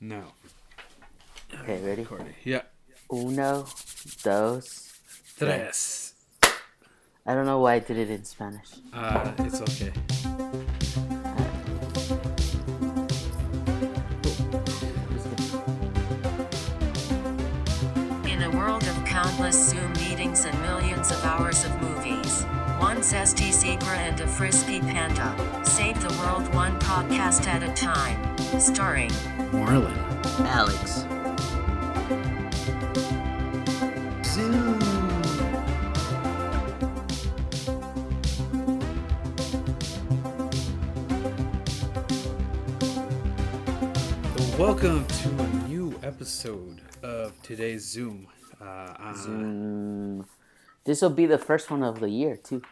No. Okay, ready? Recording. Yeah. Uno, dos. Tres. I don't know why I did it in Spanish. Uh, it's okay. In a world of countless Zoom meetings and millions of hours of movies, one zesty zebra and a frisky panda save the world one podcast at a time. Starring Marlon. Alex. Zoom. Welcome to a new episode of today's Zoom. Uh, uh, Mm, this will be the first one of the year too.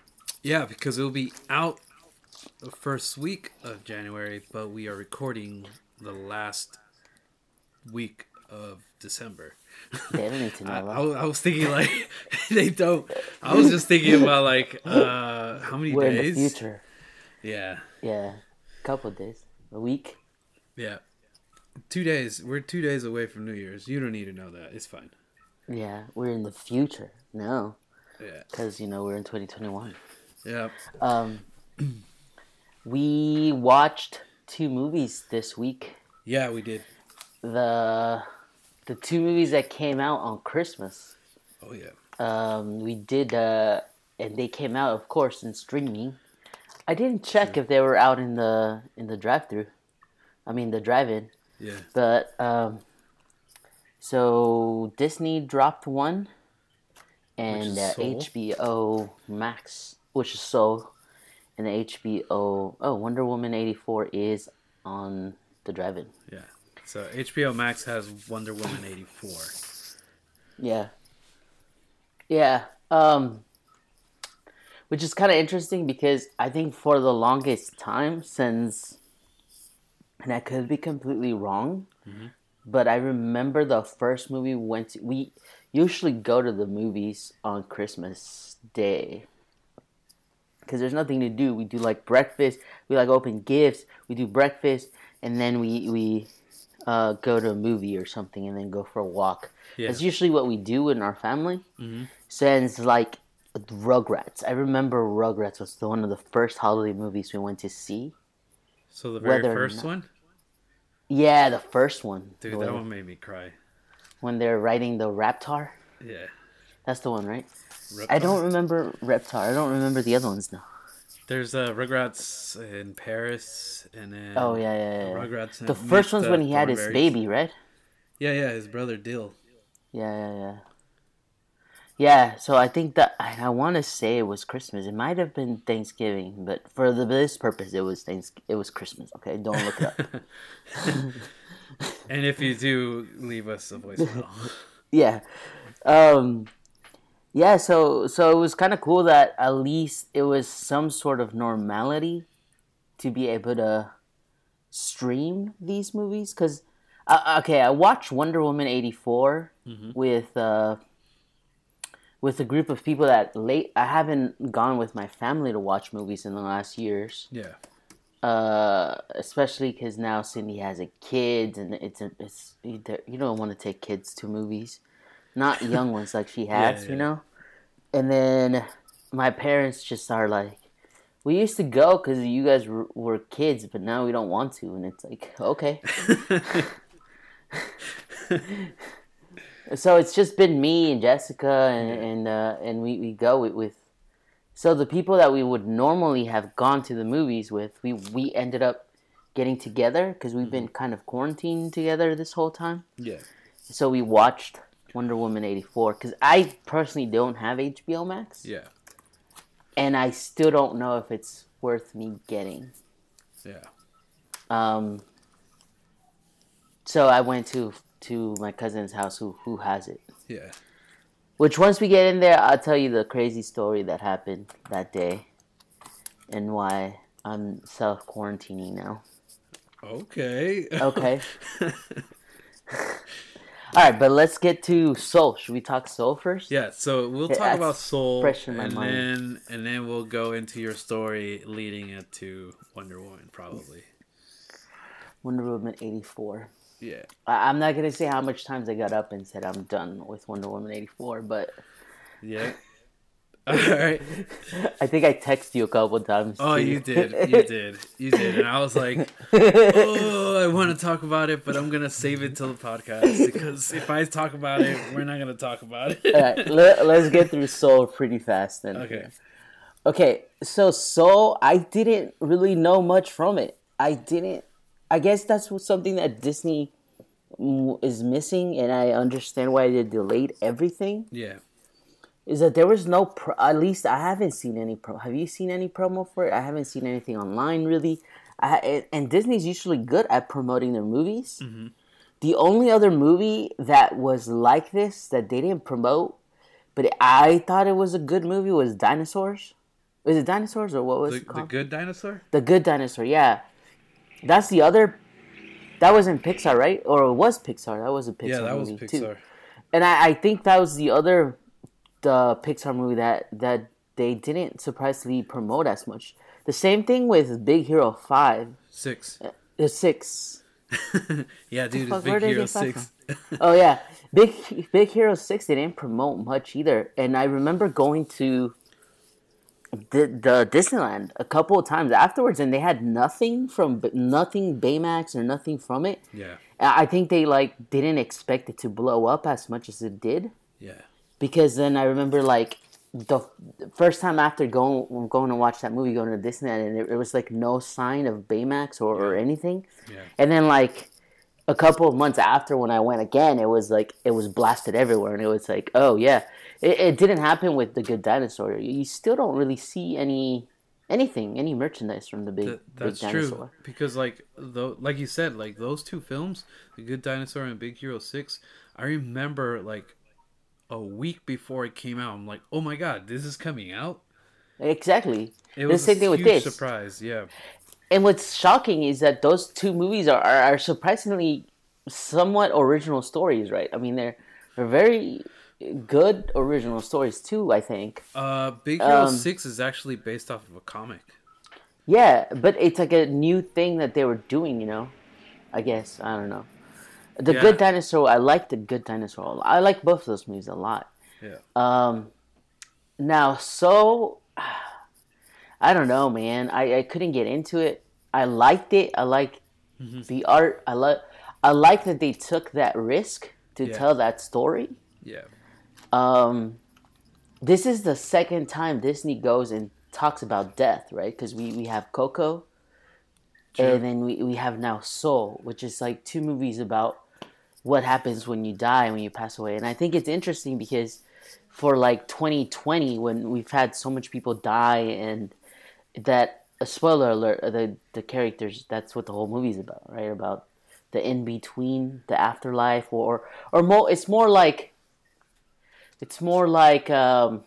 Yeah, because it'll be out the first week of January, but we are recording the last week of December. They don't need to know I. I, was- I was thinking like they don't. I was just thinking about like uh how many We're days? in the future. Yeah, Yeah, couple days, a week. yeah. Two days. We're two days away from New Year's. You don't need to know that. It's fine. Yeah, we're in the future. No, Yeah, because you know we're in 2021. yeah. Um, we watched two movies this week. Yeah, we did. The the two movies that came out on Christmas. Oh yeah. Um, we did, uh, and they came out, of course, in streaming. I didn't check if they were out in the in the drive-through. I mean, the drive-in. Yeah. But um, so Disney dropped one, and uh, HBO Max, which is Soul, and HBO oh Wonder Woman eighty four is on the drive-in. Yeah. So HBO Max has Wonder Woman 84. Yeah. Yeah. Um which is kind of interesting because I think for the longest time since and I could be completely wrong, but I remember the first movie we went to we usually go to the movies on Christmas Day. Cuz there's nothing to do. We do like breakfast, we like open gifts, we do breakfast and then we we uh, go to a movie or something and then go for a walk. Yeah. That's usually what we do in our family. Since like Rugrats, I remember Rugrats was the, one of the first holiday movies we went to see. So the very Whether first one, Yeah, the first one. dude, that one made me cry. When they're riding the Raptor. Yeah. That's the one, right? Reptar. I don't remember Reptar. I don't remember the other ones now. There's uh, Rugrats in Paris, and then Oh yeah, yeah, yeah. Rugrats. The first one's when he had his baby, right? Yeah, yeah, his brother Dill. Yeah, yeah, yeah. Yeah, so I think that I, I want to say it was Christmas. It might have been Thanksgiving, but for the, this purpose, it was thanks. It was Christmas. Okay, don't look it up. And if you do, leave us a voicemail. yeah, um, yeah. So so it was kind of cool that at least it was some sort of normality to be able to stream these movies. Because uh, okay, I watched Wonder Woman eighty with. Uh, with a group of people that late I haven't gone with my family to watch movies in the last years. yeah. Uh, especially because now Cindy has a kid, and it's a, it's you don't want to take kids to movies, not young ones like she has, yeah. you know. And then my parents just are like, "We used to go because you guys were, were kids, but now we don't want to." And it's like, okay. so it's just been me and Jessica, and and uh, and we, we go with, with. So the people that we would normally have gone to the movies with, we we ended up getting together because we've been kind of quarantined together this whole time. Yeah. So we watched Wonder Woman eighty four because I personally don't have HBO Max, Yeah. and I still don't know if it's worth me getting. Yeah. Um, so I went to to my cousin's house who who has it. Yeah. Which once we get in there, I'll tell you the crazy story that happened that day, and why I'm self quarantining now. Okay. Okay. All right, but let's get to Soul. Should we talk Soul first? Yeah, so we'll talk that's about Soul, fresh in my and mind. then and then we'll go into your story leading it to Wonder Woman, probably. Wonder Woman eighty four. Yeah. I'm not gonna say how much times I got up and said I'm done with Wonder Woman eighty four, but Yeah. All right. I think I texted you a couple times. Oh, too. you did. You did. You did. And I was like, oh, I want to talk about it, but I'm going to save it till the podcast because if I talk about it, we're not going to talk about it. All right, let, let's get through Soul pretty fast then. Okay. Okay, so Soul, I didn't really know much from it. I didn't. I guess that's something that Disney is missing, and I understand why they delayed everything. Yeah. Is that there was no, pro- at least I haven't seen any pro. Have you seen any promo for it? I haven't seen anything online really. I, and- Disney's usually good at promoting their movies. Mm-hmm. The only other movie that was like this that they didn't promote, but I thought it was a good movie was Dinosaurs. Was it Dinosaurs or what was The, it the good dinosaur? The Good Dinosaur, yeah. That's the other. That was in Pixar, right? Or it was Pixar. That was a Pixar Yeah, that was Pixar. too. And I, I think that was the other, the Pixar movie that that they didn't surprisingly promote as much. The same thing with Big Hero Five, Six. Uh, the six. yeah, dude, fuck, Big Hero 6. Oh yeah, Big Big Hero Six. They didn't promote much either. And I remember going to the, the Disneyland a couple of times afterwards, and they had nothing from nothing Baymax or nothing from it. yeah. I I think they like didn't expect it to blow up as much as it did Yeah. Because then I remember like the first time after going going to watch that movie, going to Disneyland, and it, it was like no sign of Baymax or, or anything. Yeah. And then like a couple of months after when I went again, it was like it was blasted everywhere, and it was like, oh yeah, it, it didn't happen with the Good Dinosaur. You still don't really see any anything, any merchandise from the big Th- big that's dinosaur. true because like though like you said like those two films the good dinosaur and big hero 6 i remember like a week before it came out i'm like oh my god this is coming out Exactly. it the was same a thing with this. surprise yeah And what's shocking is that those two movies are, are, are surprisingly somewhat original stories, right? I mean, they're they're very good original stories too. I think. uh big hero Um, 6 is actually based off of a comic Yeah, but it's like a new thing that they were doing. You know, I guess I don't know. The Yeah. Good Dinosaur. I like the Good Dinosaur. I like both of those movies a lot. yeah Um, now, so I don't know, man. I, I couldn't get into it. I liked it. I like the art. I like I like that they took that risk to Yeah. tell that story. yeah Um, this is the second time Disney goes and talks about death, right? Because we, we have Coco, True. and then we, we have now Soul, which is like two movies about what happens when you die, when you pass away. And I think it's interesting because for like 2020, when we've had so much people die, and that a spoiler alert, uh, the the characters, that's what the whole movie's about, right? About the in between, the afterlife, or or more. It's more like it's more like um,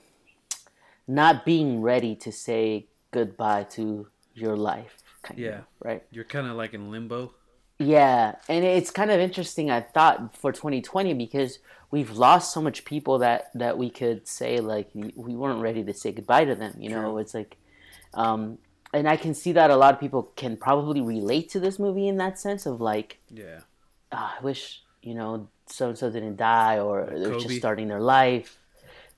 not being ready to say goodbye to your life. Kind Yeah. Of, right. you're kind of like in limbo Yeah, and it's kind of interesting. I thought for 2020 because we've lost so much people that that we could say like we weren't ready to say goodbye to them. You know, True. it's like, um, and I can see that a lot of people can probably relate to this movie in that sense of like, yeah "Ah, I wish you know so and so didn't die or they're just starting their life.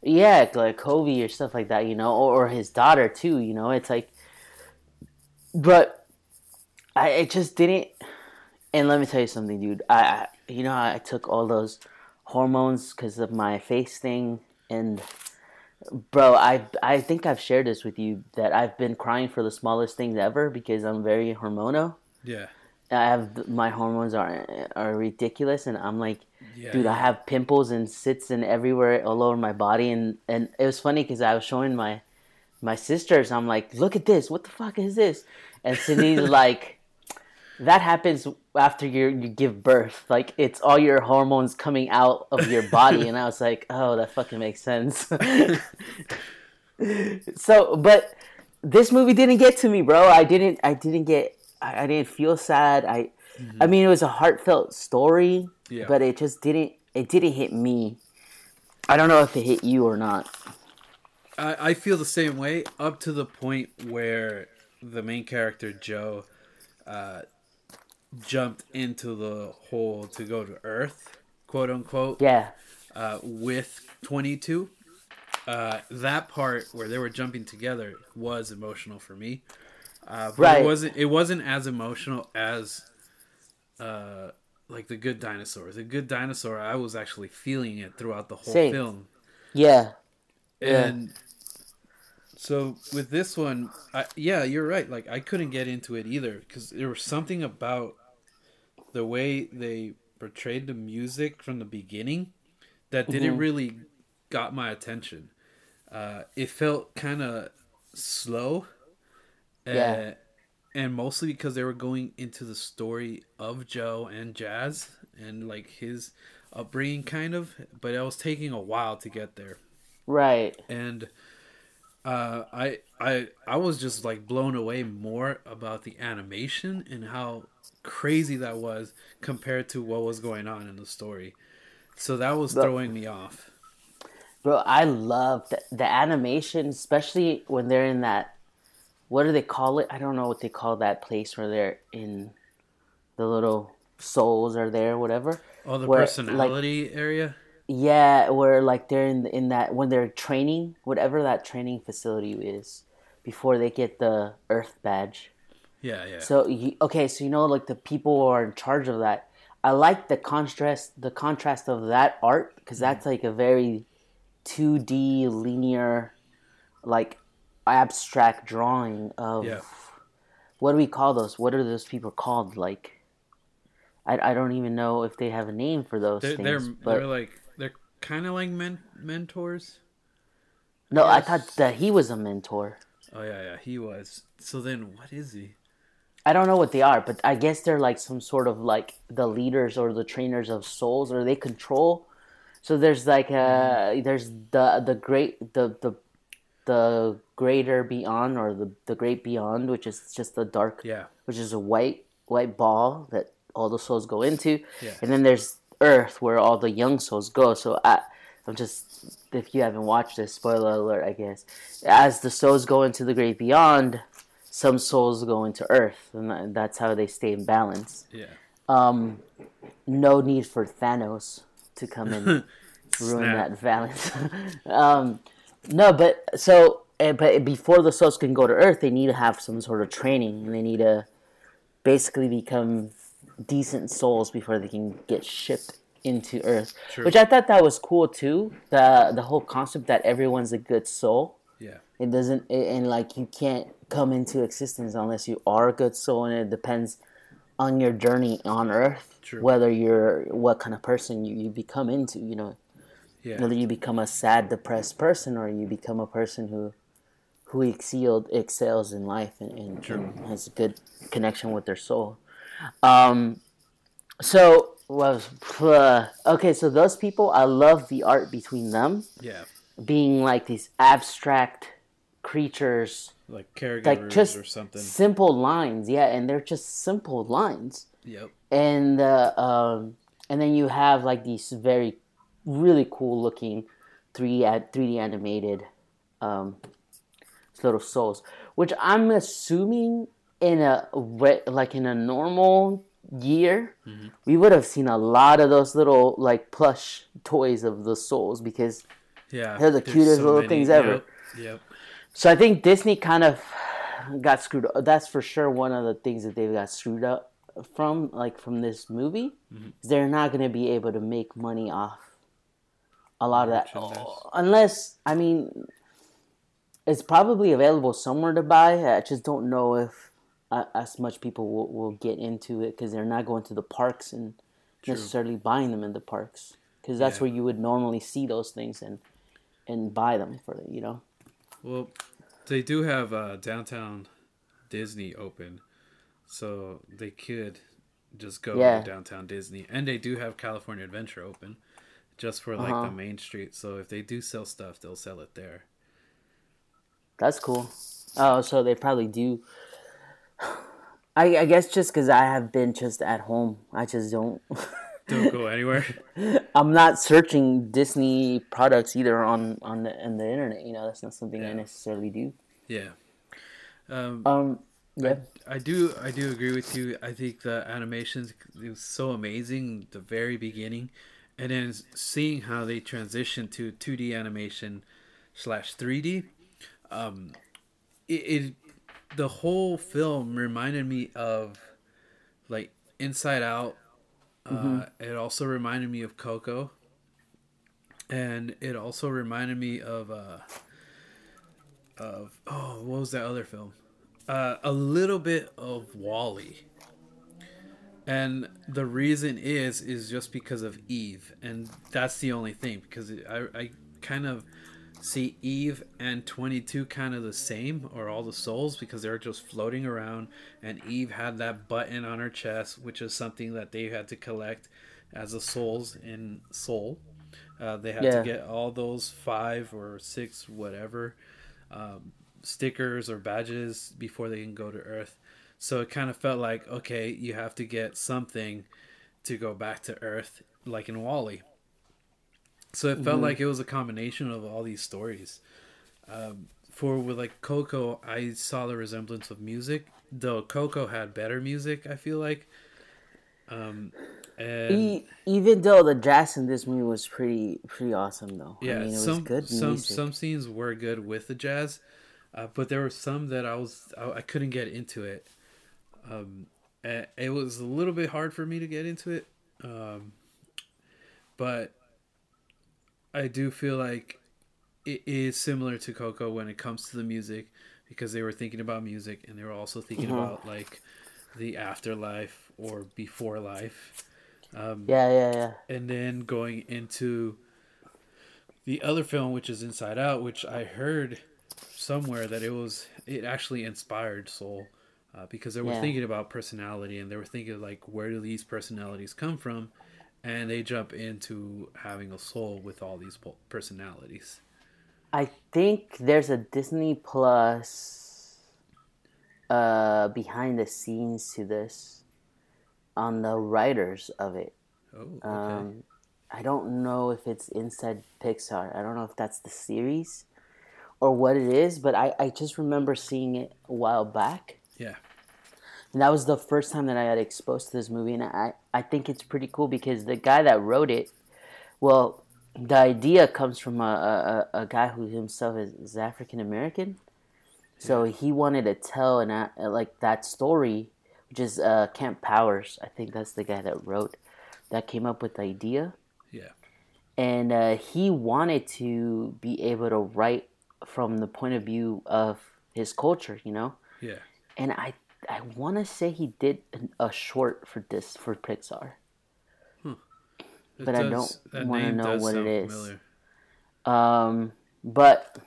Yeah, like Kobe or stuff like that, you know, or, or his daughter too. You know, it's like, but I it just didn't. And let me tell you something, dude. I, I you know I took all those hormones because of my face thing, and bro, I I think I've shared this with you that I've been crying for the smallest things ever because I'm very hormonal. yeah I have my hormones are are ridiculous, and I'm like, yeah dude, I have pimples and sits and everywhere all over my body, and and it was funny because I was showing my my sisters, I'm like, look at this, what the fuck is this? And Sydney's like, that happens after you you give birth, like it's all your hormones coming out of your body, and I was like, oh, that fucking makes sense. so, but this movie didn't get to me, bro. I didn't. I didn't get. I, I didn't feel sad. I. I mean, it was a heartfelt story, Yeah. but it just didn't. It didn't hit me. I don't know if it hit you or not. I, I feel the same way up to the point where the main character Joe, uh, jumped into the hole to go to Earth, quote unquote, Yeah. uh, with 22. Uh, that part where they were jumping together was emotional for me. Uh, but Right. it wasn't. It wasn't as emotional as, uh, like the Good Dinosaur. The Good Dinosaur, I was actually feeling it throughout the whole Same. film. Yeah. Yeah. And so with this one, I, yeah, you're right. Like I couldn't get into it either because there was something about the way they portrayed the music from the beginning that didn't Mm-hmm. really got my attention. Uh, it felt kind of slow. uh, Yeah. and mostly because they were going into the story of Joe and Jazz and like his upbringing, kind of. But it was taking a while to get there Right. and uh, I I I was just like blown away more about the animation and how crazy that was compared to what was going on in the story. So that was throwing me off. Bro, I love the, the animation, especially when they're in that. What do they call it? I don't know what they call that place where they're in. The little souls are there, whatever. Oh, the Where, like- personality area. Yeah, where like they're in in that when they're training, whatever that training facility is, before they get the Earth badge. Yeah, yeah. So you, okay, so you know like the people who are in charge of that. I like the contrast the contrast of that art because Mm-hmm. that's like a very 2D linear like abstract drawing of Yeah. what do we call those? What are those people called? Like I, I don't even know if they have a name for those they're things. they're, but they're like they're kind of like men- mentors. no, I thought that he was a mentor. Oh yeah, yeah, he was. So then, what is he? I don't know what they are, but I guess they're like some sort of like the leaders or the trainers of souls, or they control. So there's like uh there's the the great the the the greater beyond or the the great beyond, which is just the dark, Yeah, which is a white white ball that all the souls go into, Yeah. and then there's Earth where all the young souls go. So I I'm just if you haven't watched this, spoiler alert, I guess. As the souls go into the great beyond, some souls go into Earth, and that's how they stay in balance. yeah. Um, no need for Thanos to come in ruin that balance. um, no, but so eh, but before the souls can go to Earth, they need to have some sort of training, and they need to basically become decent souls before they can get shipped into Earth. True. Which I thought that was cool too. The the whole concept that everyone's a good soul. Yeah, It doesn't, and like you can't come into existence unless you are a good soul, and it depends on your journey on Earth, True. whether you're what kind of person you, you become into. You know, yeah, whether you become a sad, depressed person, or you become a person who who excelled excels in life and, and, and has a good connection with their soul. Um, so was okay. So those people, I love the art between them yeah. being like these abstract creatures Like caregivers like just or something. simple lines yeah and they're just simple lines Yep. and uh, um, and then you have like these very really cool looking 3D ad- 3D animated um, little souls which I'm assuming in a like in a normal year Mm-hmm. we would have seen a lot of those little like plush toys of the souls because Yeah. They're the cutest little things ever. Yep. yep. So I think Disney kind of got screwed up. That's for sure one of the things that they got screwed up from, like from this movie. Mm-hmm. is They're not going to be able to make money off a lot of that. Merchandise. Unless, I mean, it's probably available somewhere to buy. I just don't know if uh, as much people will, will get into it because they're not going to the parks and necessarily buying them in the parks. Because that's Yeah. where you would normally see those things and and buy them for you know. Well, they do have uh, downtown Disney open, so they could just go Yeah. to downtown Disney, and they do have California Adventure open, just for like Uh-huh. the main street. So if they do sell stuff, they'll sell it there. That's cool. Oh, so they probably do. I, I guess just because I have been just at home, I just don't. Don't go anywhere. I'm not searching Disney products either on on the on the internet. You know, that's not something I necessarily do. yeah. Um, Um, Yeah. I do I do agree with you. I think the animations it was so amazing the very beginning, and then seeing how they transition to two D animation slash three D, um, it, it the whole film reminded me of like Inside Out. Uh, It also reminded me of Coco, and it also reminded me of uh, of oh what was that other film? Uh, a little bit of WALL-E. And the reason is is just because of Eve, and that's the only thing because I I kind of see Eve and 22 kind of the same or all the souls because they're just floating around and Eve had that button on her chest which is something that they had to collect as the souls in Soul. Uh, they had Yeah. to get all those five or six whatever um, stickers or badges before they can go to Earth. So it kind of felt like okay, you have to get something to go back to Earth, like in WALL-E. So it felt like it was a combination of all these stories. Um, for with like Coco, I saw the resemblance of music, though Coco had better music. I feel like, um, and E- even though the jazz in this movie was pretty pretty awesome though. yeah, I mean, it was some good some music. some scenes were good with the jazz, uh, but there were some that I was I, I couldn't get into it. Um, it was a little bit hard for me to get into it, um, but I do feel like it is similar to Coco when it comes to the music because they were thinking about music and they were also thinking Mm-hmm. about like the afterlife or before life. Um, Yeah, yeah, yeah. and then going into the other film which is inside out which i heard somewhere that it was it actually inspired soul uh, because they were Yeah. thinking about personality and they were thinking like where do these personalities come from and they jump into having a soul with all these personalities I think there's a Disney Plus uh, behind the scenes to this on the writers of it. oh okay Um, I don't know if it's inside Pixar. I don't know if that's the series or what it is, but I, I just remember seeing it a while back. yeah And that was the first time that I got exposed to this movie, and I, I think it's pretty cool because the guy that wrote it, well, the idea comes from a, a, a guy who himself is, is African American. So he wanted to tell an a- like that story, which is uh, Kemp Powers. I think that's the guy that wrote, that came up with the idea, yeah. And uh, he wanted to be able to write from the point of view of his culture, you know? Yeah. And I I want to say he did an, a short for this for Pixar. It But I don't wanna know what it is. Um, but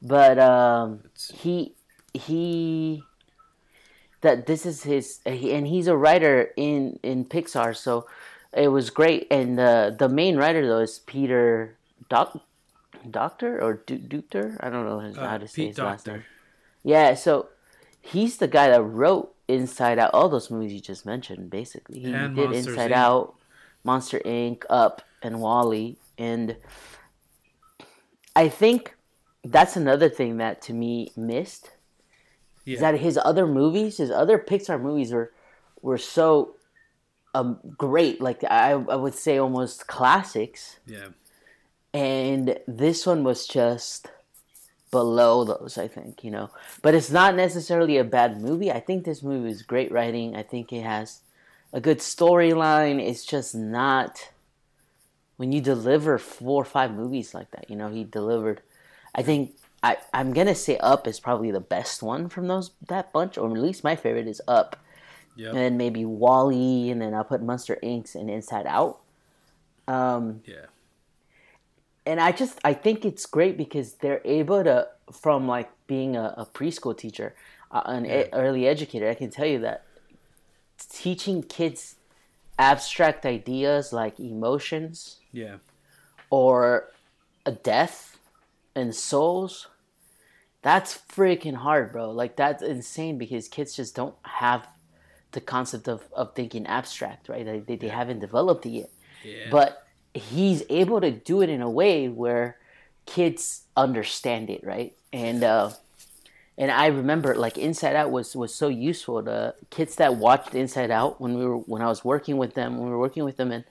but um, he he that this is his and he's a writer in in Pixar, so it was great. And the the main writer though is Peter Doc Docter or Du-. I don't know his, Uh, how to say Pete his last name. Yeah, so he's the guy that wrote Inside Out, all those movies you just mentioned, basically. He And did Monsters, Inside Inc. Out, Monster Inc., Up, and WALL-E. And I think that's another thing that to me missed. Yeah. Is that his other movies, his other Pixar movies were were so um, great, like I, I would say almost classics. yeah. And this one was just below those, I think, you know. But it's not necessarily a bad movie. I think this movie is great writing. I think it has a good storyline. It's just not when you deliver four or five movies like that, you know, he delivered I think I, I'm gonna say Up is probably the best one from those that bunch, or at least my favorite is Up. Yep. And maybe WALL-E, and then I'll put Monster Inc. and Inside Out. Um, Yeah. And I just I think it's great because they're able to from like being a, a preschool teacher, uh, an e- early educator. I can tell you that teaching kids abstract ideas like emotions Yeah. or a death and souls. That's freaking hard, bro. Like that's insane because kids just don't have the concept of, of thinking abstract, right? They, they, they haven't developed it yet Yeah. but he's able to do it in a way where kids understand it right? And uh, and I remember like Inside Out was was so useful to kids that watched Inside Out when we were when I was working with them when we were working with them and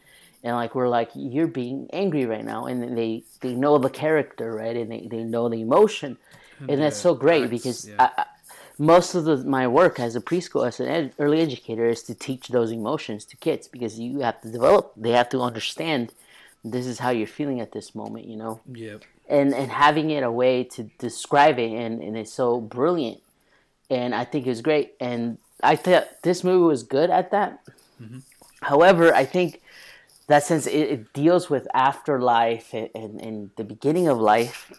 and like we're like you're being angry right now and they they know the character right? And they, they know the emotion. And that's so great because yeah. I, I, most of the, my work as a preschool as an ed, early educator is to teach those emotions to kids because you have to develop they have to understand this is how you're feeling at this moment you know Yep. and and having it a way to describe it and, and it's so brilliant and i think it was great and i thought this movie was good at that mm-hmm. however i think that since it, it deals with afterlife and, and, and the beginning of life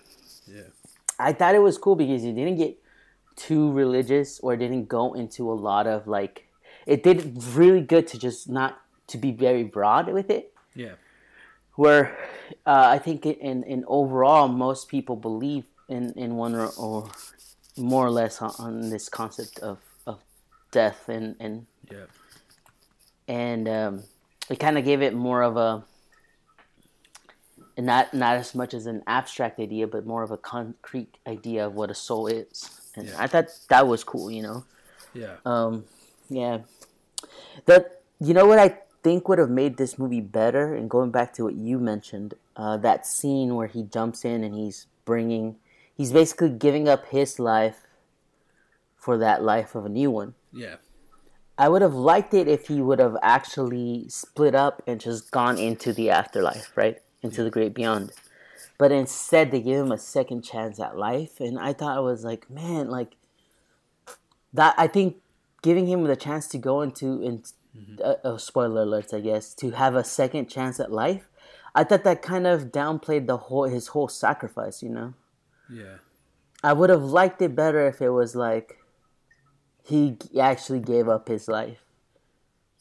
Yeah. i thought it was cool because it didn't get too religious or didn't go into a lot of like it did really good to just not to be very broad with it Yeah. Where uh, I think in, in overall most people believe in, in one or, or more or less on, on this concept of, of death and and Yeah. and um, it kind of gave it more of a not not as much as an abstract idea but more of a concrete idea of what a soul is and Yeah. I thought that was cool you know Yeah. um, yeah. That you know what I think would have made this movie better, and going back to what you mentioned, uh, that scene where he jumps in and he's bringing, he's basically giving up his life for that life of a new one. yeah. I would have liked it if he would have actually split up and just gone into the afterlife, right? Into the great beyond. But instead, they gave him a second chance at life. And I thought it was like, man, like, that, I think giving him the chance to go into, in, uh, uh, spoiler alerts, I guess, to have a second chance at life, I thought that kind of downplayed the whole, his whole sacrifice, you know? Yeah. I would have liked it better if it was like he actually gave up his life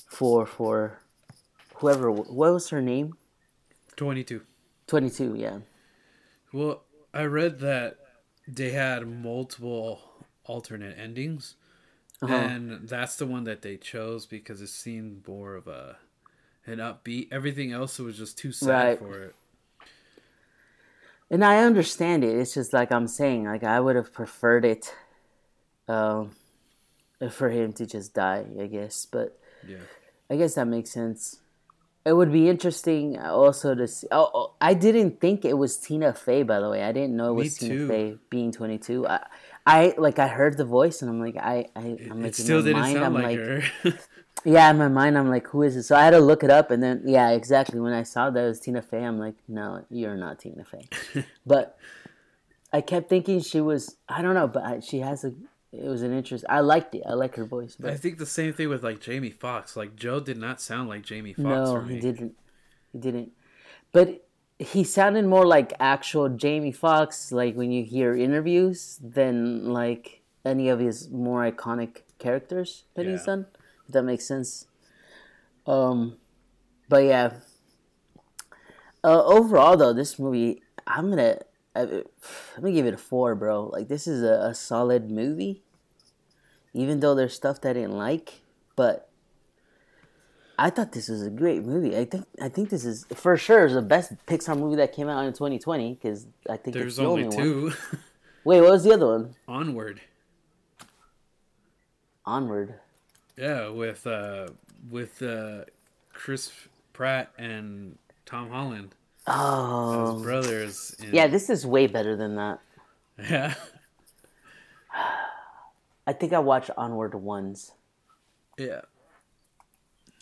for for whoever what was her name 22. 22 yeah Well, I read that they had multiple alternate endings, Uh-huh. and that's the one that they chose because it seemed more of a an upbeat. Everything else was just too sad Right. for it. and I understand it it's just like I'm saying like I would have preferred it um for him to just die I guess but Yeah. I guess that makes sense. It would be interesting also to see. Oh, oh, I didn't think it was Tina Fey. By the way, I didn't know it was Tina. Fey being twenty two. I, I like I heard the voice and I'm like I, I I'm like it still in didn't my mind sound I'm like, like her. yeah in my mind I'm like who is it? So I had to look it up and then yeah exactly when I saw that it was Tina Fey I'm like no you're not Tina Fey, but I kept thinking she was I don't know but I, she has a it was an interest I liked it I like her voice I think the same thing with like Jamie Foxx. Like Joe did not sound like Jamie Foxx No, for me. he didn't. He didn't. But he sounded more like actual Jamie Foxx, like when you hear interviews, than like any of his more iconic characters that he's done. If that makes sense. Um, but yeah. Uh, overall, though, this movie, I'm gonna, I, I'm gonna give it a four, bro. Like this is a, a solid movie. Even though there's stuff that I didn't like, but I thought this was a great movie. I think I think this is for sure is the best Pixar movie that came out in 2020 because I think There's the only only, one. two. Wait, what was the other one? Onward. Onward. Yeah, with uh with uh Chris Pratt and Tom Holland Oh, his brothers. In, yeah, this is way better than that. yeah, I think I watched Onward once. yeah.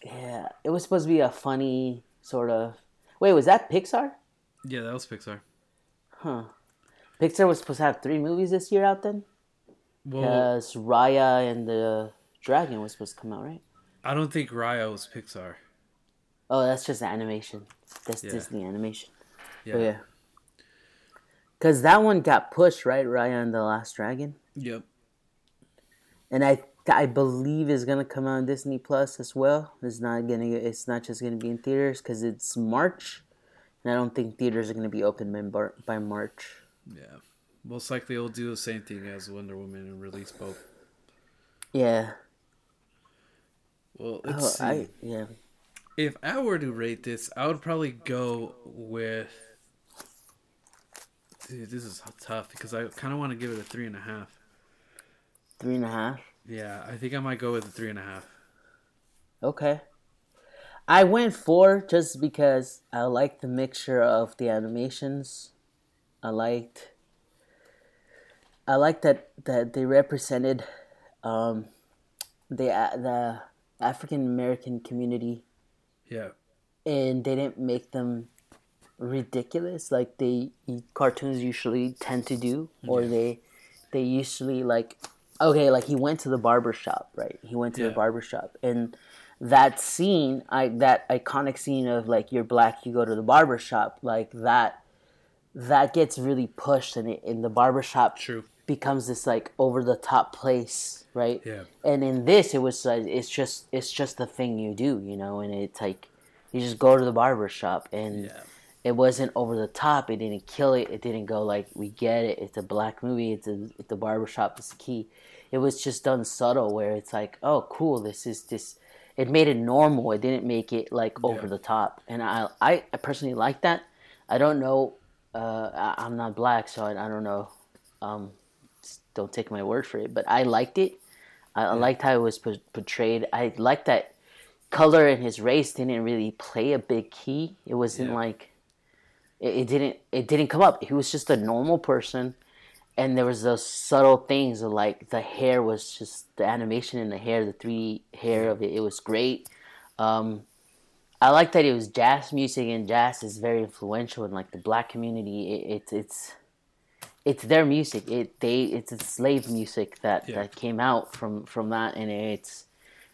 Yeah, it was supposed to be a funny sort of. Wait, was that Pixar? Yeah, that was Pixar. Huh. Pixar was supposed to have three movies this year out then. Well, Because Raya and the Dragon was supposed to come out, right? I don't think Raya was Pixar. Oh, that's just animation. That's Yeah. Disney animation. Yeah. But yeah. Because that one got pushed, right? Raya and the Last Dragon. Yep. And I I believe is gonna come out on Disney Plus as well. It's not gonna. It's not just gonna be in theaters because it's March, and I don't think theaters are gonna be open by, by March. Yeah. Most likely, it'll do the same thing as Wonder Woman and release both. Yeah. Well, Oh, let's see. I yeah. If I were to rate this, I would probably go with. Dude, this is tough because I kind of want to give it a three and a half. Three and a half. Yeah, I think I might go with a three and a half. Okay. I went four just because I liked the mixture of the animations. I liked. I liked that that they represented, um, the the African American community, Yeah, and they didn't make them ridiculous like they cartoons usually tend to do, or they they usually like okay like he went to the barber shop right he went to the barber shop and that scene i that iconic scene of like you're black you go to the barber shop like that that gets really pushed and it, in the barber shop True. becomes this like over the top place right Yeah. and in this it was like it's just it's just the thing you do you know and it's like you just go to the barber shop and Yeah. It wasn't over the top. It didn't kill it. It didn't go like we get it. It's a black movie. It's a it's the barbershop is the key. It was just done subtle where it's like, oh, cool. This is this. It made it normal. It didn't make it like over Yeah. the top. And I I, I personally like that. I don't know. Uh, I, I'm not black, so I, I don't know. Um, don't take my word for it, but I liked it. I, I liked how it was po- portrayed. I liked that color and his race didn't really play a big key. It wasn't Yeah. like it, it didn't it didn't come up. He was just a normal person, and there was those subtle things of like the hair was just the animation in the hair, the 3D hair of it. It was great. Um, I like that it was jazz music, and jazz is very influential in like the black community. It, it's it's it's their music. It they it's a slave music that Yeah. that came out from from that, and it's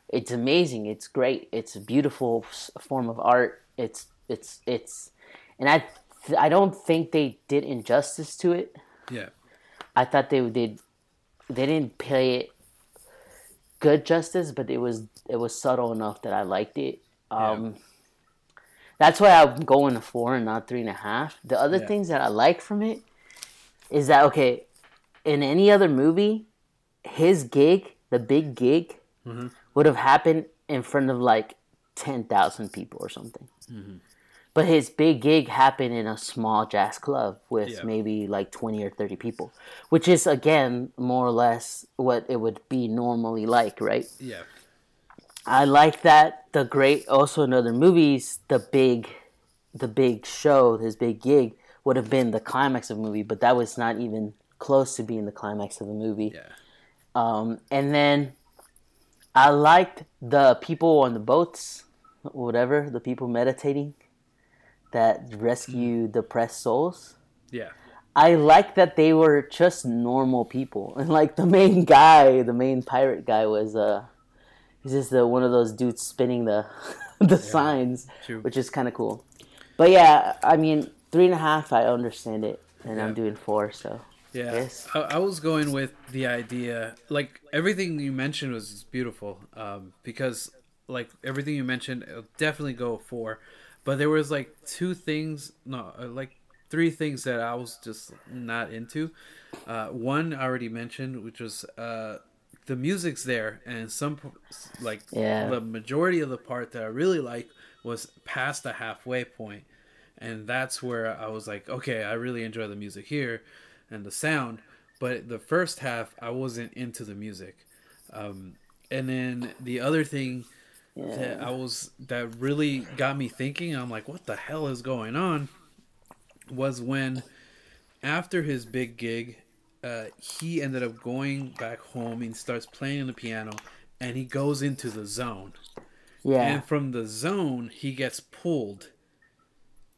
it's amazing. It's great. It's a beautiful form of art. It's it's it's, and I I don't think they did injustice to it. Yeah. I thought they did they didn't play it good justice, but it was it was subtle enough that I liked it. Um, That's why I'm going to four and not three and a half. The other Yeah. things that I like from it is that okay, in any other movie, his gig, the big gig, Mm-hmm. would have happened in front of like ten thousand people or something. Mm-hmm. But his big gig happened in a small jazz club with Yeah. maybe like 20 or 30 people, which is again more or less what it would be normally like, right? Yeah. I like that the great also in other movies the big the big show, his big gig would have been the climax of the movie, but that was not even close to being the climax of the movie. Yeah. Um, and then I liked the people on the boats, whatever, the people meditating that rescue depressed souls. Yeah. I like that they were just normal people, and like the main guy, the main pirate guy was uh, he's just the, one of those dudes spinning the the signs, true. which is kind of cool. But yeah, I mean, three and a half, I understand it, and I'm doing four, so Yeah, Yes. I, I was going with the idea, like everything you mentioned was beautiful, um, because like everything you mentioned, definitely go for, but there was like two things, no, uh, like three things that I was just not into. Uh, one I already mentioned, which was uh, the music's there, and some like Yeah. the majority of the part that I really like was past the halfway point, and that's where I was like, okay, I really enjoy the music here and the sound, but the first half I wasn't into the music, um, and then the other thing that I was that really got me thinking, I'm like, what the hell is going on? Was when after his big gig, uh, he ended up going back home and starts playing the piano, and he goes into the zone. yeah, And from the zone, he gets pulled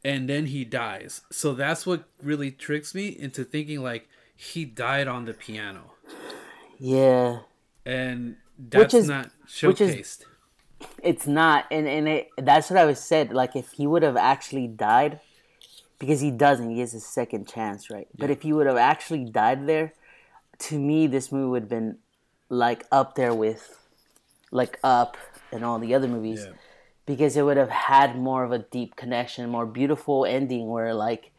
and then he dies. So that's what really tricks me into thinking like he died on the piano. yeah. And that's is- not which is- showcased. It's not, and and it, that's what I was said. Like if he would have actually died, because he doesn't, he gets a second chance, right? But if he would have actually died there, to me, this movie would have been like up there with, like Up and all the other movies, Yeah. because it would have had more of a deep connection, more beautiful ending, where like,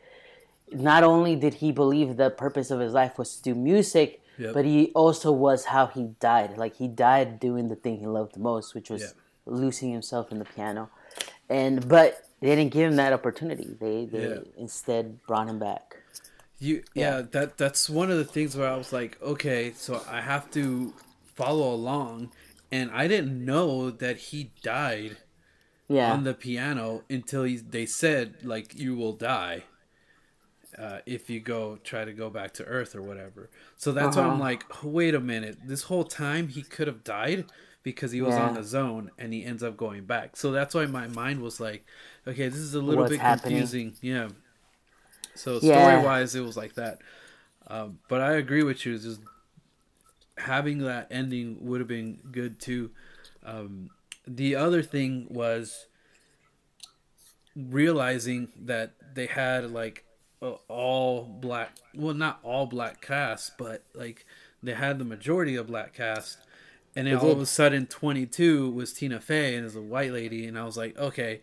not only did he believe the purpose of his life was to do music. Yep. But he also was how he died. Like he died doing the thing he loved the most, which was Yeah. Losing himself in the piano. And but they didn't give him that opportunity. They they Yeah. instead brought him back. You yeah, that that's one of the things where I was like, okay, so I have to follow along, and I didn't know that he died Yeah. on the piano until he, they said like you will die uh, if you go try to go back to Earth or whatever. So that's why I'm Uh-huh. like, wait a minute, this whole time he could have died because he was on the zone and he ends up going back. So that's why my mind was like, okay, this is a little What's bit happening? confusing. Yeah. So Yeah. story wise, it was like that. Um, but I agree with you. Just having that ending would have been good too. Um, the other thing was realizing that they had like all black, well, not all black cast, but like they had the majority of black cast. And then all of a sudden, 22 was Tina Fey and is a white lady. And I was like, okay,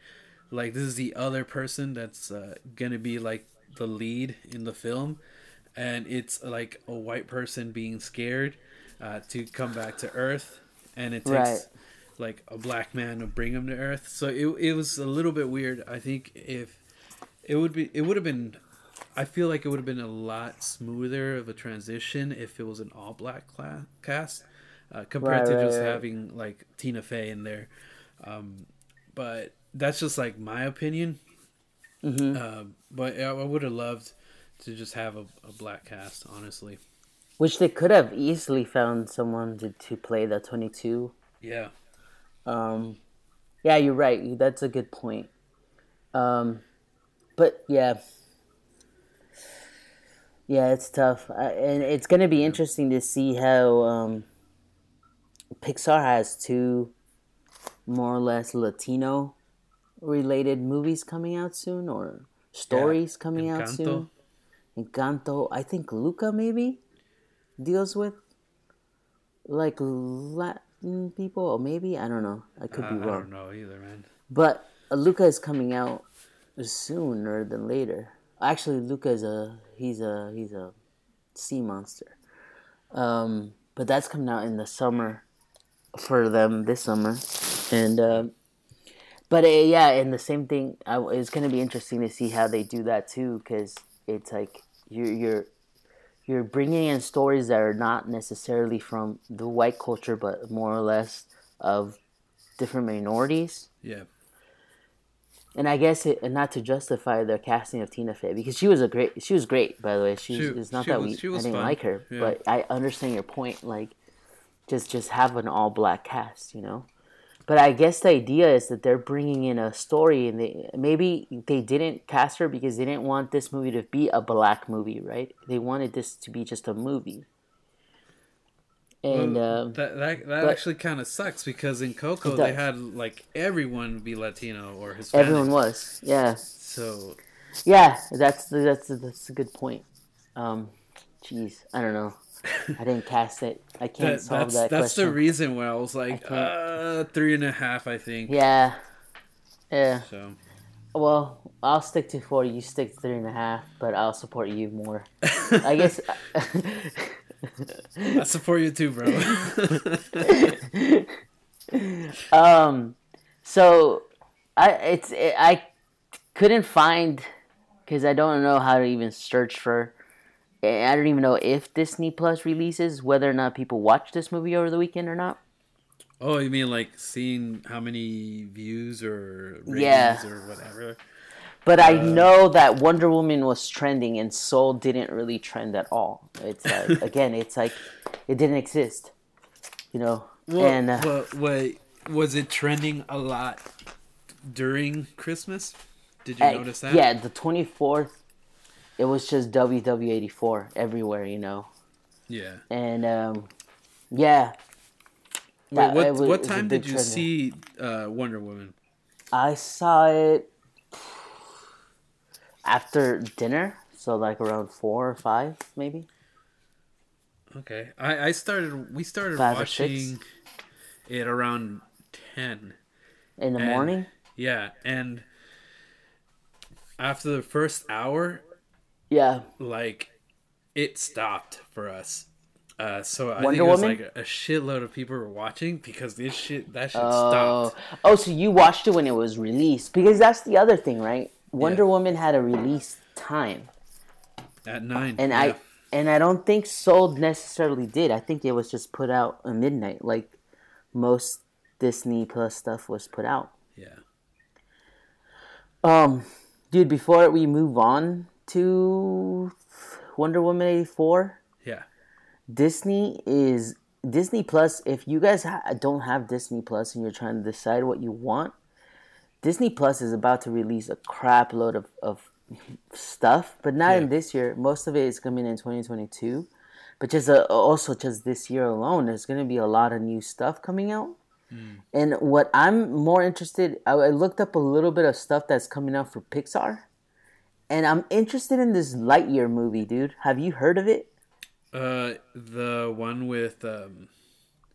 like this is the other person that's uh, going to be like the lead in the film. And it's like a white person being scared uh, to come back to Earth. And it takes Right. like a black man to bring him to Earth. So it, it was a little bit weird. I think if it would be, it would have been, I feel like it would have been a lot smoother of a transition if it was an all black cla- cast uh, compared Right, to right, just right. having like Tina Fey in there. Um, but that's just like my opinion. hmm Um, but I I would have loved to just have a, a black cast, honestly. Which they could have easily found someone to, to play the 22. Yeah. Um, yeah, you're right. That's a good point. Um, but yeah, yeah, it's tough, uh, and it's gonna be interesting to see how um, Pixar has two more or less Latino related movies coming out soon, or stories coming out soon. Encanto, I think Luca maybe deals with like Latin people, or maybe I don't know. I could I, be wrong. I don't know either, man. But Luca is coming out sooner than later. Actually, Luca is a he's a he's a sea monster. Um, but that's coming out in the summer for them this summer, and um, but uh, yeah, and the same thing. I, it's gonna be interesting to see how they do that too, because it's like you're you're you're bringing in stories that are not necessarily from the white culture, but more or less of different minorities Yeah. and I guess it, and not to justify the casting of Tina Fey because she was a great, she was great by the way. She, She- it's not she that was- we she I didn't fun. like her, Yeah. but I understand your point. Like, just just have an all black cast, you know. But I guess the idea is that they're bringing in a story, and they maybe they didn't cast her because they didn't want this movie to be a black movie, right? They wanted this to be just a movie. And Well, um, that that, that but- actually kind of sucks because in Coco they had like everyone be Latino or Hispanic. everyone was, yeah. So Yeah, that's that's that's a good point. Um, jeez, I don't know. I didn't cast it. I can't that, solve that's that that's the reason why I was like can't. uh, three and a half, I think. yeah, yeah. So Well, I'll stick to four. You stick to three and a half, but I'll support you more. I guess. I support you too, bro. um, so I it's it, I couldn't find because I don't know how to even search for. I don't even know if Disney Plus releases whether or not people watch this movie over the weekend or not. oh, you mean like seeing how many views or ratings Yeah. or whatever? But I know that Wonder Woman was trending and Soul didn't really trend at all. It's like again, it's like it didn't exist, you know. Well, and uh, well, wait, was it trending a lot during Christmas? Did you uh, notice that? yeah, the twenty fourth, it was just WW eighty four everywhere, you know. Yeah. And um, yeah, Wait, what was- what it was a time did you see uh, Wonder Woman? I saw it after dinner, so like around four or five, maybe. Okay, I I started. We started Five watching it around ten. In the And- morning. Yeah, and after the first hour, Yeah. like it stopped for us. Uh, so I Wonder think it was Woman? like a shitload of people were watching because this shit that shit Oh, stopped. oh, so you watched it when it was released because that's the other thing, right? Wonder Yeah. Woman had a release time. At nine. and yeah. I and I don't think Soul necessarily did. I think it was just put out at midnight, like most Disney Plus stuff was put out. Yeah. Um, dude, before we move on to Wonder Woman eighty four, Yeah. Disney is Disney Plus. If you guys ha- don't have Disney Plus and you're trying to decide what you want, Disney Plus is about to release a crap load of, of stuff, but not Yeah. in this year. Most of it is coming in 2022. But just uh, also just this year alone, there's going to be a lot of new stuff coming out. And what I'm more interested, I, I looked up a little bit of stuff that's coming out for Pixar, and I'm interested in this Lightyear movie, dude. Have you heard of it? Uh, the one with um,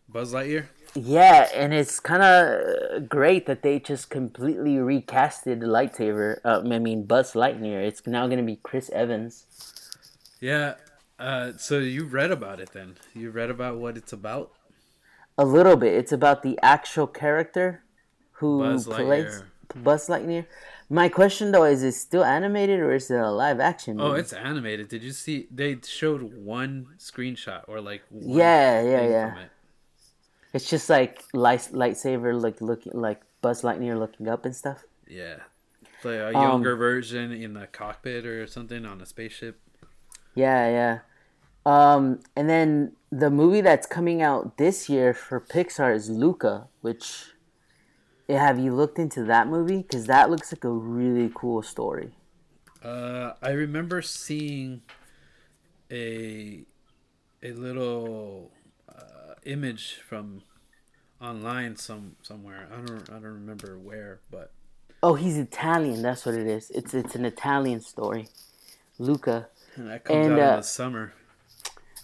Buzz Lightyear. Yeah, and it's kind of great that they just completely recasted the lightsaber. Uh, I mean, Buzz Lightyear. It's now going to be Chris Evans. Yeah. Uh, so you read about it then? You read about what it's about? A little bit. It's about the actual character who Buzz plays Lightyear. Buzz Lightyear. My question though is: Is it still animated or is it a live action? Oh, it's animated. Did you see? They showed one screenshot or like one Yeah, yeah, yeah. it. It's just like light lightsaber, like looking like Buzz Lightyear looking up and stuff. Yeah. It's like a Um, younger version in the cockpit or something on a spaceship. Yeah, yeah. Um, and then the movie that's coming out this year for Pixar is Luca, which have you looked into that movie? Because that looks like a really cool story. Uh, I remember seeing a a little uh, image from online some somewhere. I don't I don't remember where, but Oh, he's Italian. That's what it is. It's it's an Italian story, Luca. and that comes And, out in uh, the summer.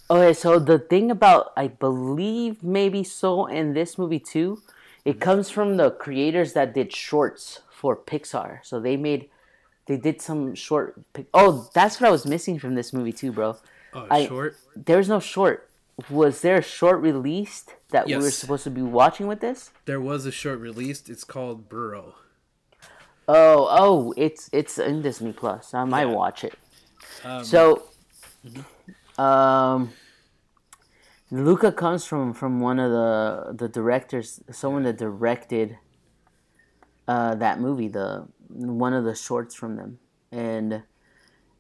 Okay, so the thing about I believe maybe so in this movie too, it comes from the creators that did shorts for Pixar. So they made, they did some short. Oh, that's what I was missing from this movie too, bro. Oh, I- short. There's no short. Was there a short released that we were supposed to be watching with this? There was a short released. It's called Burrow. Oh, oh, it's it's in Disney Plus. I might Yeah. watch it. Um, So, um, Luca comes from from one of the the directors, someone that directed uh, that movie, the one of the shorts from them, and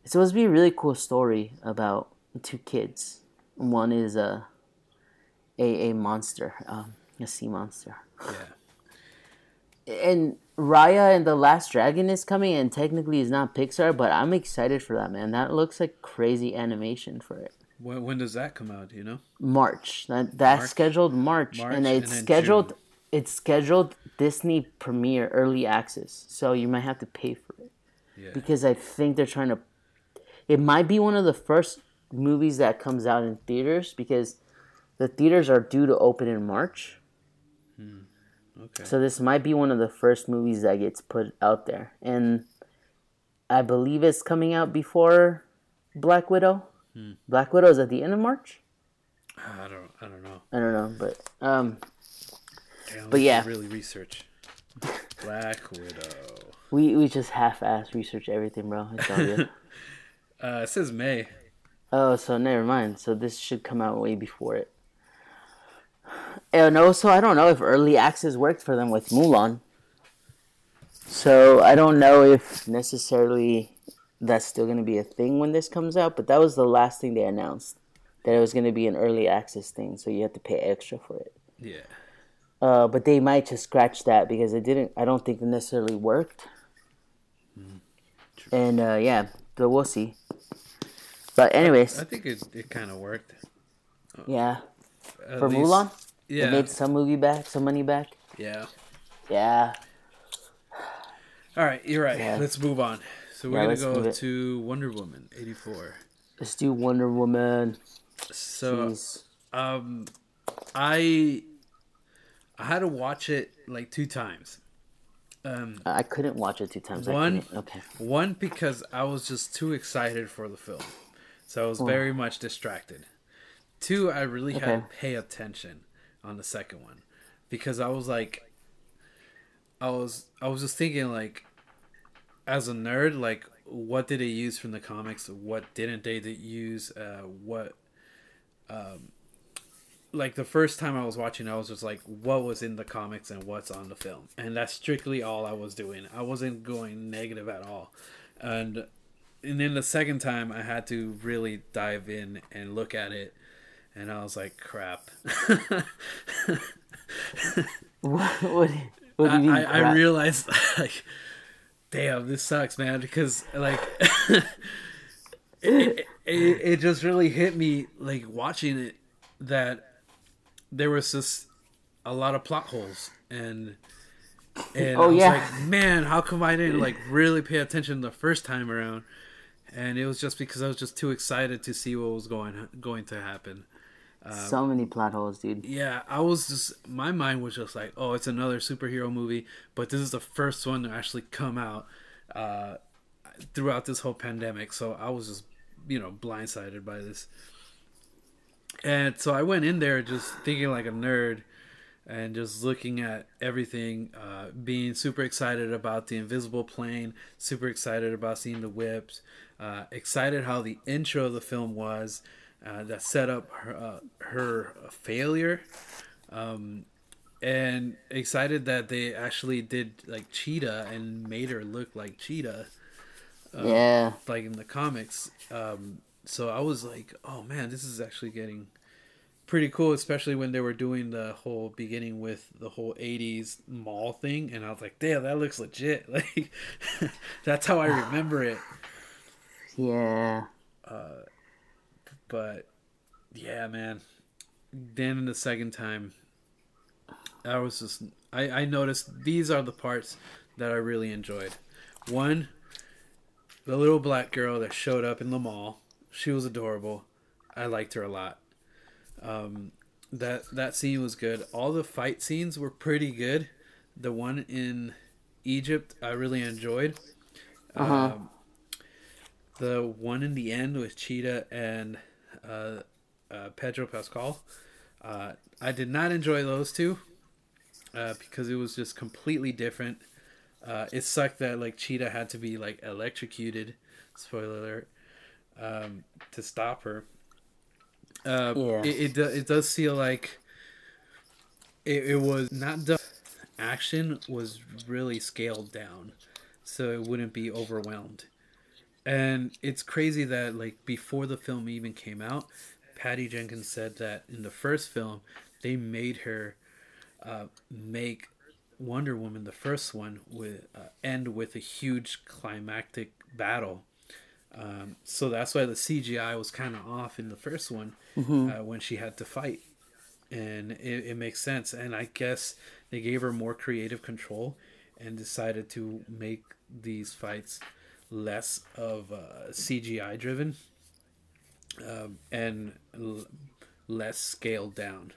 it's supposed to be a really cool story about two kids. One is a a, a monster, um, a sea monster yeah. and Raya and the Last Dragon is coming, and technically it's not Pixar, but I'm excited for that, man. That looks like crazy animation for it. When, when does that come out? You know. March. That that's March? scheduled March, March, and it's and scheduled. June. It's scheduled Disney Premiere Early Access, so you might have to pay for it Yeah. because I think they're trying to. It might be one of the first movies that comes out in theaters because the theaters are due to open in March. Hmm. Okay. So this might be one of the first movies that gets put out there, and I believe it's coming out before Black Widow. Black Widow is at the end of March. I don't. I don't know. I don't know, but um, Damn, But yeah. really research. Black Widow. we we just half-ass research everything, bro. It's all good. Uh, it says May. oh, so never mind. So this should come out way before it. And also, I don't know if early access worked for them with Mulan. So I don't know if necessarily that's still going to be a thing when this comes out. But that was the last thing they announced that it was going to be an early access thing. So you have to pay extra for it. Yeah. Uh, but they might just scratch that because it didn't. I don't think it necessarily worked. And uh, yeah, but we'll see. But anyways, I think it it kind of worked. yeah, At for least- Mulan, Yeah. they made some movie back, some money back. Yeah. Yeah, All right, you're right. Yeah. Let's move on. So we're Yeah, gonna go to Wonder Woman '84. let's do Wonder Woman. So Jeez. um, I I had to watch it like two times. Um, I couldn't watch it two times. One- okay. one because I was just too excited for the film, so I was very much distracted. Two, I really had to pay attention on the second one because I was like, I was I was just thinking like, as a nerd, like what did they use from the comics? What didn't they use? Uh, what, um, like the first time I was watching, I was just like, what was in the comics and what's on the film, and that's strictly all I was doing. I wasn't going negative at all, and and then the second time I had to really dive in and look at it, and I was like, crap. what, what, what do you mean? I, I realized like damn this sucks man because like it, it, it just really hit me like watching it that there was just a lot of plot holes and and Oh, I was yeah. like man how come I didn't like really pay attention the first time around and it was just because I was just too excited to see what was going going to happen so many plot holes, dude. yeah, I was just my mind was just like, oh, it's another superhero movie, but this is the first one to actually come out uh, throughout this whole pandemic. So I was just, you know, blindsided by this. And so I went in there just thinking like a nerd and just looking at everything, uh, being super excited about the invisible plane, super excited about seeing the whips, uh, excited how the intro of the film was uh, that set up her, uh, her failure, um, and excited that they actually did like Cheetah and made her look like Cheetah yeah. like in the comics. Um, so I was like, oh man, this is actually getting pretty cool, especially when they were doing the whole beginning with the whole '80s mall thing, and I was like, damn, that looks legit. Like that's how I remember it. Yeah. But yeah, man. Then in the second time, I was just I, I noticed these are the parts that I really enjoyed. One, the little black girl that showed up in the mall. She was adorable. I liked her a lot. Um, that that scene was good. All the fight scenes were pretty good. The one in Egypt I really enjoyed. Uh-huh. Um, the one in the end with Cheetah and uh, uh, Pedro Pascal. Uh, I did not enjoy those two uh, because it was just completely different. Uh, it sucked that like Cheetah had to be like electrocuted. Spoiler alert. Um, to stop her. Uh, Yeah. it, it, do- it does feel like it, it was not the action was really scaled down so it wouldn't be overwhelmed and it's crazy that like before the film even came out patty jenkins said that in the first film they made her uh, make wonder woman the first one with uh, end with a huge climactic battle. Um, so that's why the cgi was kind of off in the first one uh, when she had to fight. And it, it makes sense. And i guess they gave her more creative control and decided to make these fights less of uh, cgi driven um, and l- less scaled down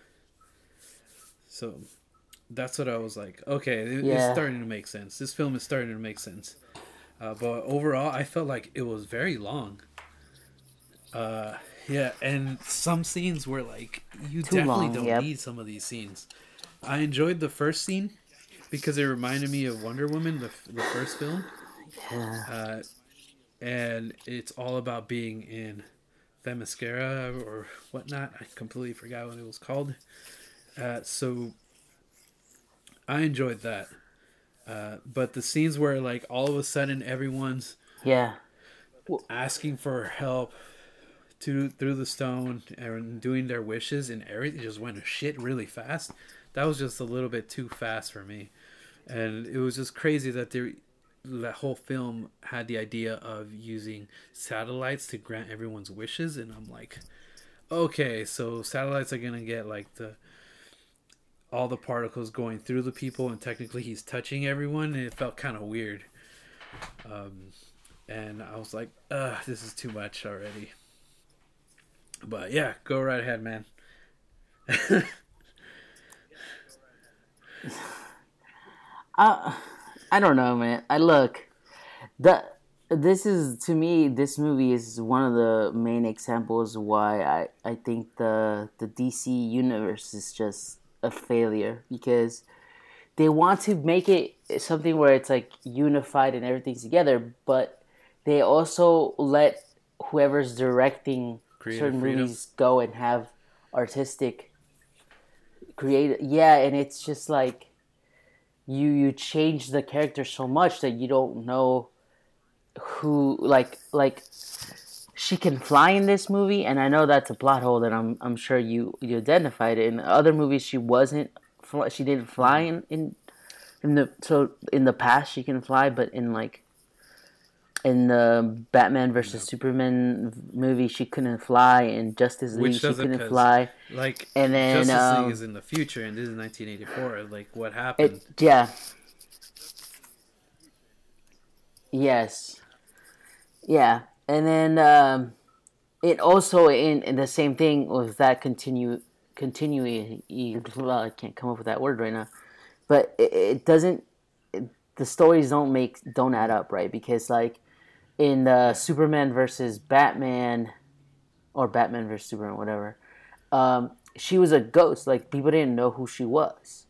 so that's what i was like okay it- Yeah. it's starting to make sense this film is starting to make sense uh, but overall i felt like it was very long uh, yeah, and some scenes were like you Too definitely long, don't yep. need some of these scenes. I enjoyed the first scene because it reminded me of Wonder Woman, the the first film, Yeah. uh, and it's all about being in Themyscira or whatnot. I completely forgot what it was called. Uh, so I enjoyed that. Uh, but the scenes where like all of a sudden everyone's Yeah. asking for help to through the stone and doing their wishes and everything just went to shit really fast. That was just a little bit too fast for me, and it was just crazy that they that whole film had the idea of using satellites to grant everyone's wishes, and I'm like, okay, so satellites are gonna get like the all the particles going through the people, and technically he's touching everyone, and it felt kind of weird. Um, and I was like, "Ugh, this is too much already." But yeah, go right ahead, man. I I don't know, man. I look the this is to me this movie is one of the main examples why I I think the the DC universe is just a failure because they want to make it something where it's like unified and everything's together, but they also let whoever's directing Creative certain freedom. movies go and have artistic create yeah and it's just like you you change the character so much that you don't know who like like she can fly in this movie and i know that's a plot hole that i'm i'm sure you you identified in other movies she wasn't she didn't fly in in in the so in the past she can fly but in like in the Batman versus Superman movie, she couldn't fly. In Justice League, she couldn't fly. Like And then, Justice um, League is in the future, and this is 1984. Like what happened? It yeah. Yes. Yeah, and then um, it also in, in the same thing was that continue continuing. I can't come up with that word right now, but it, it doesn't. It, the stories don't make don't add up right because like in the Superman versus Batman or Batman versus Superman whatever, um, she was a ghost. Like people didn't know who she was.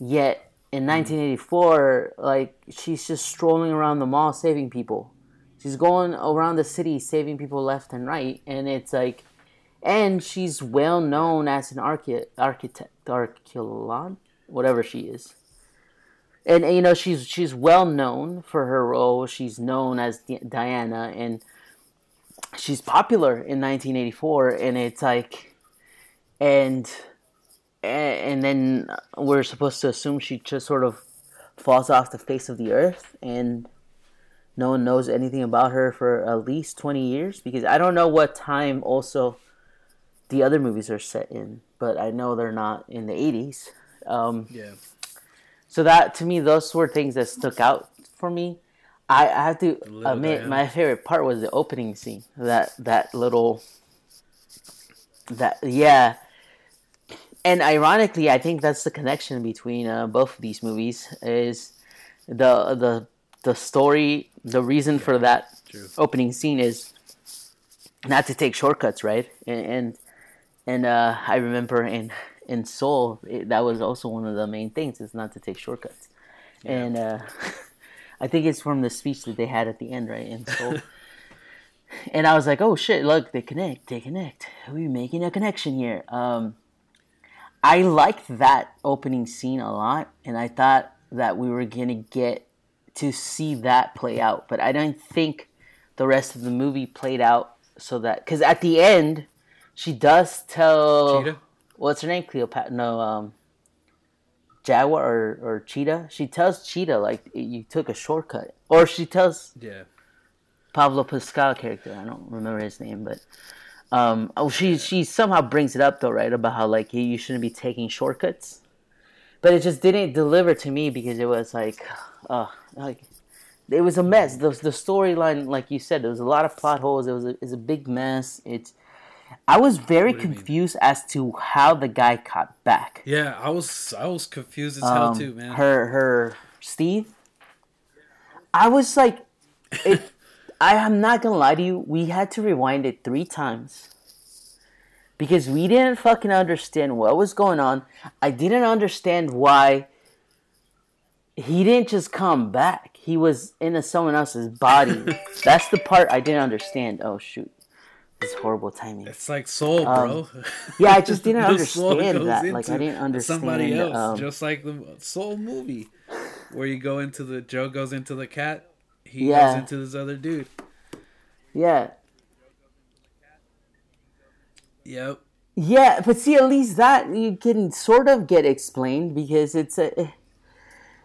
Yet in 1984, like she's just strolling around the mall saving people. She's going around the city saving people left and right, and it's like, and she's well known as an archi- architect, archaeologist, whatever she is. And, and, you know she's she's well known for her role. She's known as Diana, and she's popular in 1984. And it's like, and and then we're supposed to assume she just sort of falls off the face of the earth and no one knows anything about her for at least 20 years because i don't know what time also the other movies are set in but i know they're not in the 80s um, yeah. So that to me those were things that stuck out for me i, I have to Little admit Diana. my favorite part was the opening scene that that little that yeah and ironically i think that's the connection between uh, both of these movies is the the the story the reason for that True. opening scene is not to take shortcuts right and and, and uh, i remember in in soul it, that was also one of the main things is not to take shortcuts and uh, i think it's from the speech that they had at the end right in soul and i was like oh shit look they connect they connect we're making a connection here um I liked that opening scene a lot, and I thought that we were gonna get to see that play out. But I don't think the rest of the movie played out so that because at the end, she does tell Cheetah? What's her name, Cleopatra? No, um, Jaguar or, or Cheetah. She tells Cheetah like you took a shortcut, or she tells Yeah. Pablo Pascal character. I don't remember his name, but um, oh, she she somehow brings it up though, right? About how like you shouldn't be taking shortcuts, but it just didn't deliver to me because it was like, uh, like it was a mess. The the storyline, like you said, there was a lot of plot holes. It was a, it was a big mess. It's I was very you mean? confused as to how the guy got back. Yeah, I was I was confused as hell Um, too, man. Her her Steve. I was like, it, I am not gonna lie to you. We had to rewind it three times because we didn't fucking understand what was going on. I didn't understand why he didn't just come back. He was in a, someone else's body. That's the part I didn't understand. Oh shoot, is horrible timing. It's like soul, bro. Yeah, I just didn't understand that. Like I didn't understand. somebody else, um, just like the Soul movie, where you go into the Joe goes into the cat, he Yeah. goes into this other dude. yeah, Yep. Yeah, but see, at least that you can sort of get explained because it's a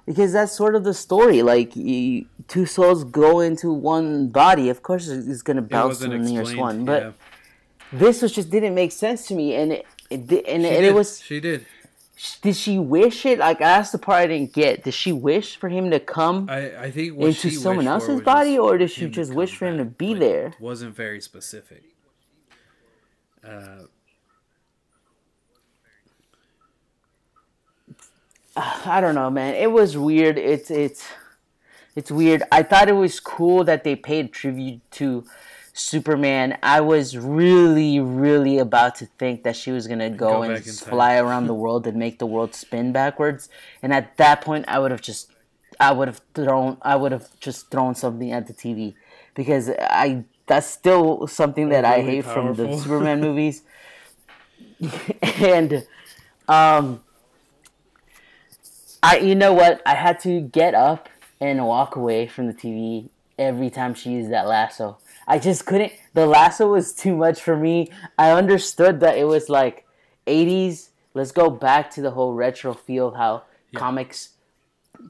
because that's sort of the story. Like you, two souls go into one body. Of course, it's going to bounce to the nearest one. But yeah. this was just didn't make sense to me, and it, it and, She and it was. She did. Did she wish it? Like that's the part I didn't get. Did she wish for him to come? I I think Into someone else's body, or did she just wish for him to be but there? it Wasn't very specific. Uh, I don't know, man. It was weird. It's it's it's weird. I thought it was cool that they paid tribute to Superman, I was really, really about to think that she was gonna go, Go and fly around the world and make the world spin backwards. And at that point, I would have just, I would have thrown, I would have just thrown something at the TV because I that's still something that I Overly hate from the. Superman movies. and um, I, you know what? I had to get up and walk away from the TV every time she used that lasso. I just couldn't. The lasso was too much for me. I understood that it was like 80s. Let's go back to the whole retro feel, how comics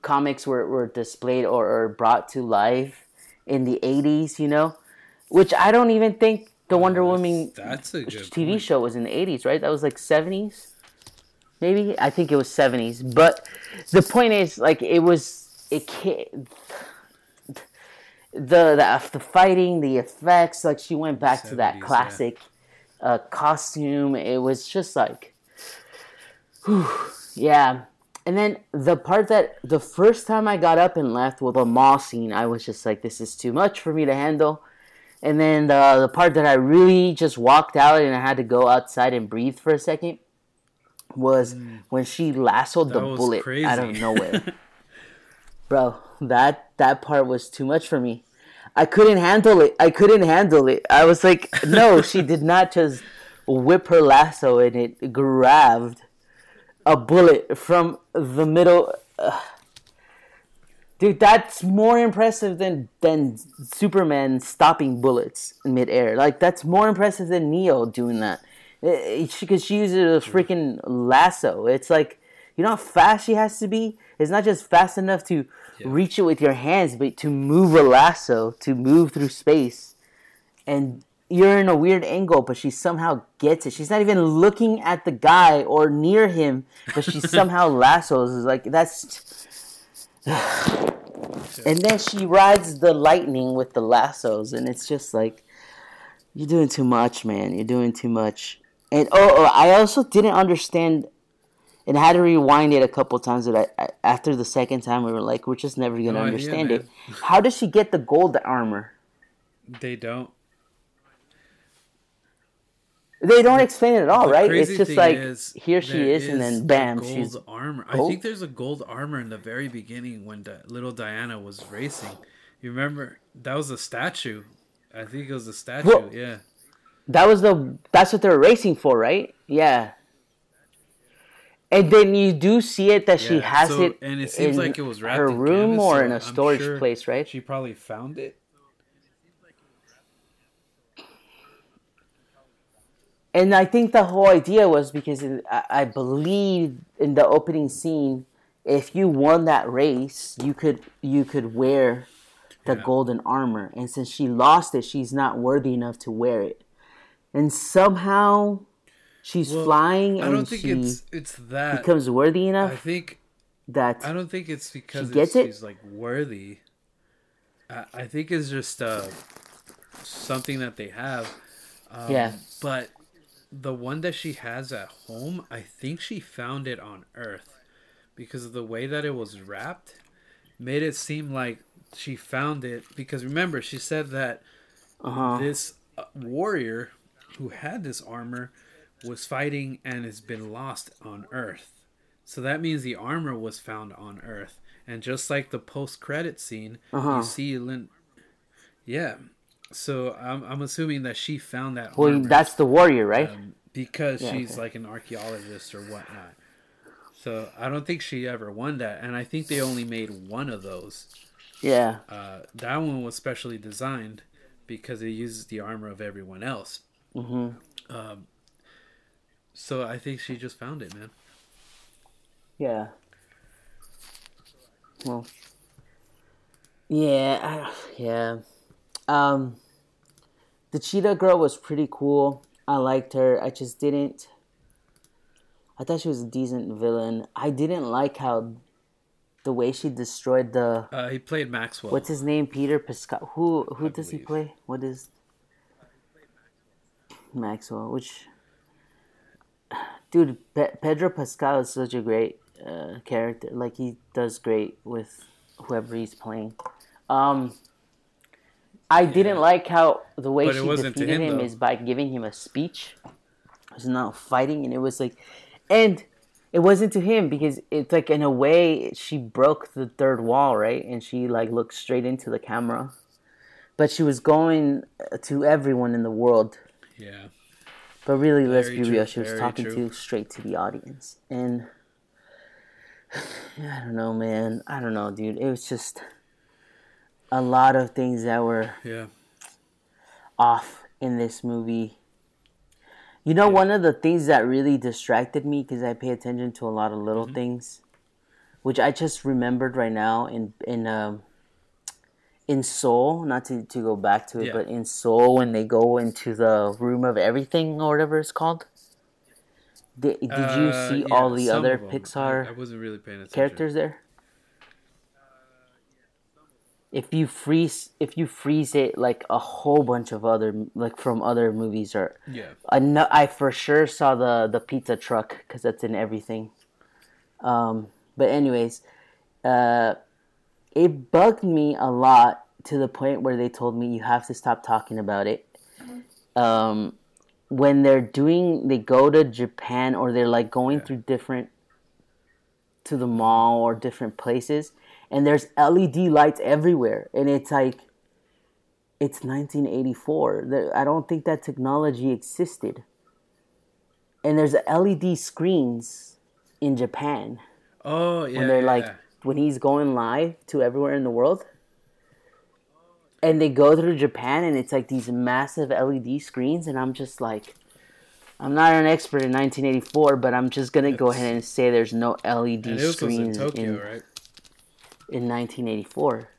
comics were, were displayed or, or brought to life in the 80s, you know? Which I don't even think the Wonder Woman That's a good TV point. show was in the 80s, right? That was like 70s, maybe. I think it was 70s. But the point is, like, it was it can't, the the the fighting, the effects. Like, she went back to 70s, that yeah. classic uh, costume. It was just like, whew, yeah. And then the part that the first time I got up and left with a mall scene, I was just like, this is too much for me to handle. And then the the part that I really just walked out and I had to go outside and breathe for a second was when she lassoed the Mm. That was bullet crazy. out of nowhere. Bro, that that part was too much for me. I couldn't handle it. I couldn't handle it. I was like, no, she did not just whip her lasso and it grabbed a bullet from the middle. Ugh. Dude, that's more impressive than than Superman stopping bullets in midair. Like that's more impressive than Neo doing that. Eh, because she uses a freaking lasso. It's like you know how fast she has to be. It's not just fast enough to reach it with your hands, but to move a lasso, to move through space, and you're in a weird angle, but she somehow gets it. She's not even looking at the guy or near him, but she somehow lassos. It's like that's and then she rides the lightning with the lassos, and it's just like you're doing too much, man. You're doing too much. And oh, oh I also didn't understand, and had to rewind it a couple times. That I, I after the second time, we were like, we're just never gonna No idea, understand it. How does she get the gold armor? They don't. They don't explain it at all, The right? It's just like is, here she is, and then bam, gold she's armor. I think there's a gold armor in the very beginning when the little Diana was racing. You remember that was a statue. I think it was a statue. Well- yeah. That was the that's what they're racing for, right? Yeah. And then you do see it that she has so- it and it seems in like it was her room canvas, or so in a storage sure place, right? She probably found it. And I think the whole idea was because in, I, I believe in the opening scene, if you won that race, you could you could wear the Yeah. golden armor, and since she lost it, she's not worthy enough to wear it. And somehow, she's Well, flying, I don't think she it's it's that. becomes worthy enough I think that I don't think it's because she gets it's, it? she's like worthy. I, I think it's just uh, something that they have. Um, Yeah. But the one that she has at home, I think she found it on Earth because of the way that it was wrapped, made it seem like she found it. Because remember, she said that uh-huh. this uh, warrior who had this armor was fighting and has been lost on Earth. So that means the armor was found on Earth. And just like the post credit scene, Uh-huh. you see Lynn. Yeah. So I'm, I'm assuming that she found that well, armor that's the warrior, right? um, because Yeah, she's okay. like an archaeologist or whatnot. So I don't think she ever won that. And I think they only made one of those. yeah. Uh, that one was specially designed because it uses the armor of everyone else. Hmm Um, so I think she just found it, man. Yeah. Well. Yeah, I, yeah. Um, the cheetah girl was pretty cool. I liked her. I just didn't. I thought she was a decent villain. I didn't like how the way she destroyed the. Uh, he played Maxwell. What's his name? Peter Pascal. Who who does he play? What is Maxwell? Which dude? Pe- Pedro Pascal is such a great uh, character. Like he does great with whoever he's playing. Um, I didn't like how the way But she defeated him, him, is by giving him a speech. It was not fighting, and it was like, and it wasn't to him because it's like in a way she broke the third wall, right? And she like looked straight into the camera, but she was going to everyone in the world. Yeah. But really, let's be true, real. She was talking true. to straight to the audience, and I don't know, man. I don't know, dude. It was just a lot of things that were Yeah. off in this movie. You know, one of the things that really distracted me because I pay attention to a lot of Mm-hmm. little things, which I just remembered right now in in um, in Soul. Not to, to go back to it, Yeah. but in Soul when they go into the room of everything or whatever it's called. Did, did you Uh, see yeah, all the other. Pixar I, I wasn't really paying attention. characters there? If you freeze, if you freeze it, like a whole bunch of other, like from other movies, or Yeah. I know I for sure saw the the pizza truck because that's in everything. Um, but anyways, uh, it bugged me a lot to the point where they told me you have to stop talking about it. Um, when they're doing, they go to Japan or they're like going Yeah. through different to the mall or different places, and there's LED lights everywhere, and it's like it's 1984. There- I don't think that technology existed. And there's LED screens in Japan Oh yeah. when they're yeah, like yeah. When he's going live to everywhere in the world. And they go through Japan and it's like these massive LED screens and I'm just like I'm not an expert in 1984, but I'm just gonna go ahead and say there's no LED And it in screens Tokyo, in, right? in 1984.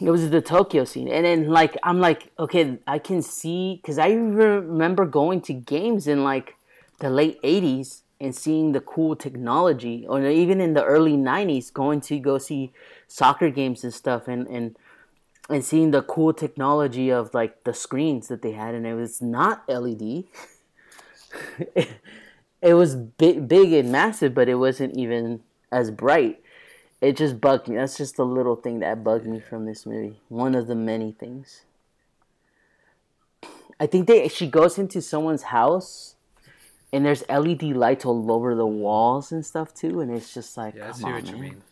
It was the Tokyo scene, and then like I'm like, okay, I can see because I remember going to games in like the late 80s and seeing the cool technology, or even in the early 90s, going to go see soccer games and stuff, and and and seeing the cool technology of like the screens that they had, and it was not LED. it was big, big and massive, but it wasn't even as bright. It just bugged me. That's just a little thing that bugged me from this movie. One of the many things. I think they she goes into someone's house, and there's LED lights all over the walls and stuff too, and it's just like, Yeah, I come see on, what you man. mean.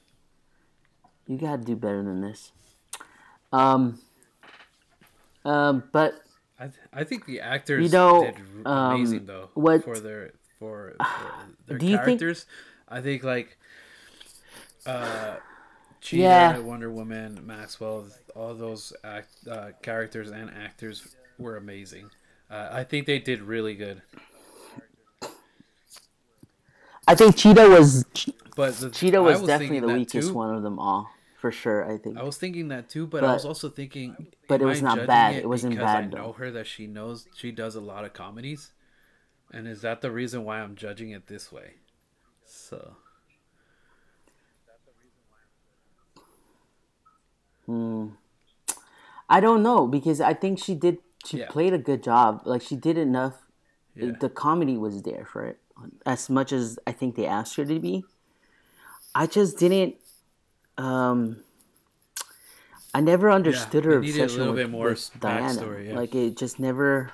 You gotta do better than this. Um. Um, but I, th- I think the actors You know, did r- amazing um, though what- for their for, for their Do you think- characters. I think like uh Cheetah, Yeah. Wonder Woman, Maxwell, all those act, uh, characters and actors were amazing. Uh, I think they did really good. I think Cheetah was But the, Cheetah I was, definitely the weakest too. one of them all, for sure. I think. I was thinking that too, but, I was also thinking, but it was not bad. It wasn't because I know though. her that she knows she does a lot of comedies, and is that the reason why I'm judging it this way? So Hmm. I don't know because I think she did. She Yeah. played a good job. Like she did enough. yeah, The comedy was there for it, as much as I think they asked her to be. I just didn't. Um, I never understood her it a obsession little with, bit more with Diana. yeah. Like it just never.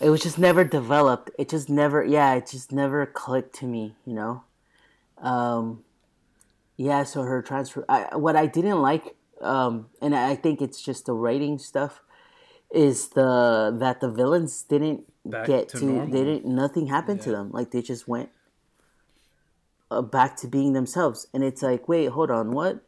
It was just never developed. It just never. Yeah, it just never clicked to me. You know. Um, yeah. So her transfer. I, what I didn't like, um, and I think it's just the writing stuff, is the that the villains didn't Back get to to. They didn't. Nothing happened to them. Like they just went uh, back to being themselves. And it's like, wait, hold on, what?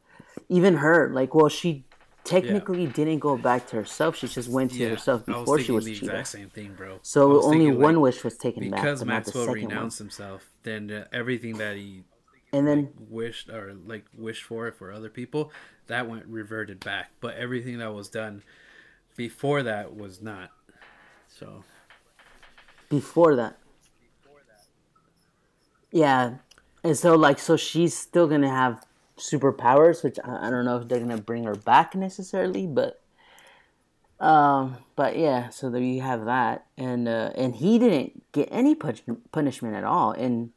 Even her, like, well, she technically didn't go back to herself. She just went to yeah, herself I was before she was the exact same thing, bro. So only thinking, one like, wish was taken back, because not the Maxwell second one. renounced himself, then uh, everything that he And then wished or like wished for for other people, that went reverted back. But everything that was done before that was not. So before that, yeah, and so like, so she's still gonna have superpowers, which I, I don't know if they're gonna bring her back necessarily, but. Um, but yeah, so there you have that, and uh, and he didn't get any punish- punishment at all, and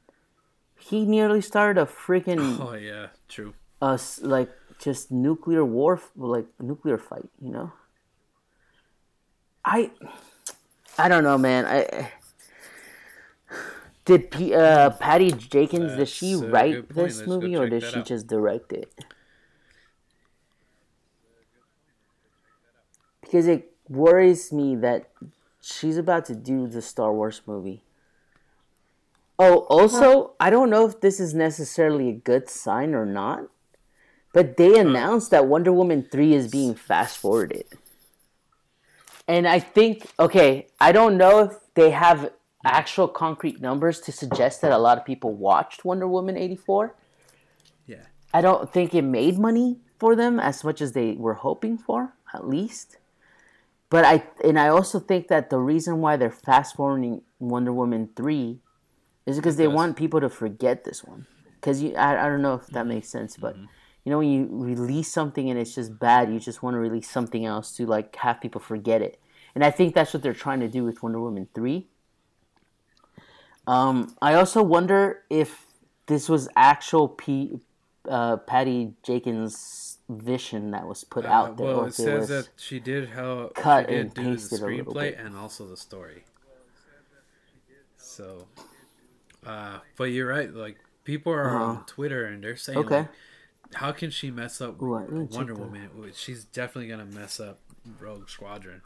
he nearly started a freaking oh yeah, true. us like just nuclear war, like nuclear fight. You know. I, I don't know, man. I did P, uh, Patty Jenkins did she write this Let's movie or check did she out. just direct it? Because it worries me that she's about to do the Star Wars movie. Oh, also, I don't know if this is necessarily a good sign or not, but they announced that Wonder Woman 3 is being fast forwarded. And I think, okay, I don't know if they have actual concrete numbers to suggest that a lot of people watched Wonder Woman 84. Yeah. I don't think it made money for them as much as they were hoping for, at least. But I and I also think that the reason why they're fast forwarding Wonder Woman 3 is because they want people to forget this one. Cuz you I, I don't know if that makes sense, but mm-hmm. You know when you release something and it's just bad, you just want to release something else to like have people forget it. And I think that's what they're trying to do with Wonder Woman 3. Um, I also wonder if this was actual P, uh, Patty Jenkins' vision that was put out there, Uh, well, it it says that she did how cut did and do the pasted little screenplay and also the story. So, uh, but you're right. Like people are on Twitter and they're saying, Uh-huh. Okay. like, how can she mess up Ooh, I didn't Wonder that. Woman? She's definitely gonna mess up Rogue Squadron.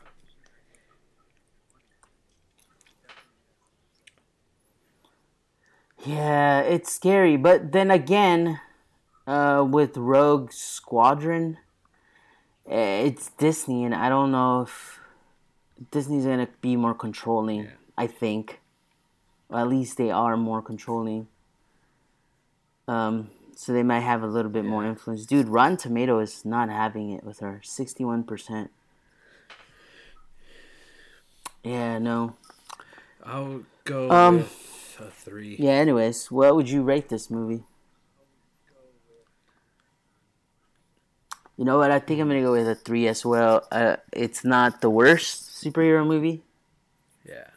Yeah, it's scary. But then again, uh, with Rogue Squadron, eh, it's Disney, and I don't know if Disney's gonna be more controlling. Yeah. I think, or at least they are more controlling. Um, so they might have a little bit more influence. Dude, Rotten Tomato is not having it with her, sixty-one percent. Yeah, no. I'll go Um, with a three. Yeah. Anyways, what would you rate this movie? You know what? I think I'm gonna go with a three as well. Uh, it's not the worst superhero movie. Yeah.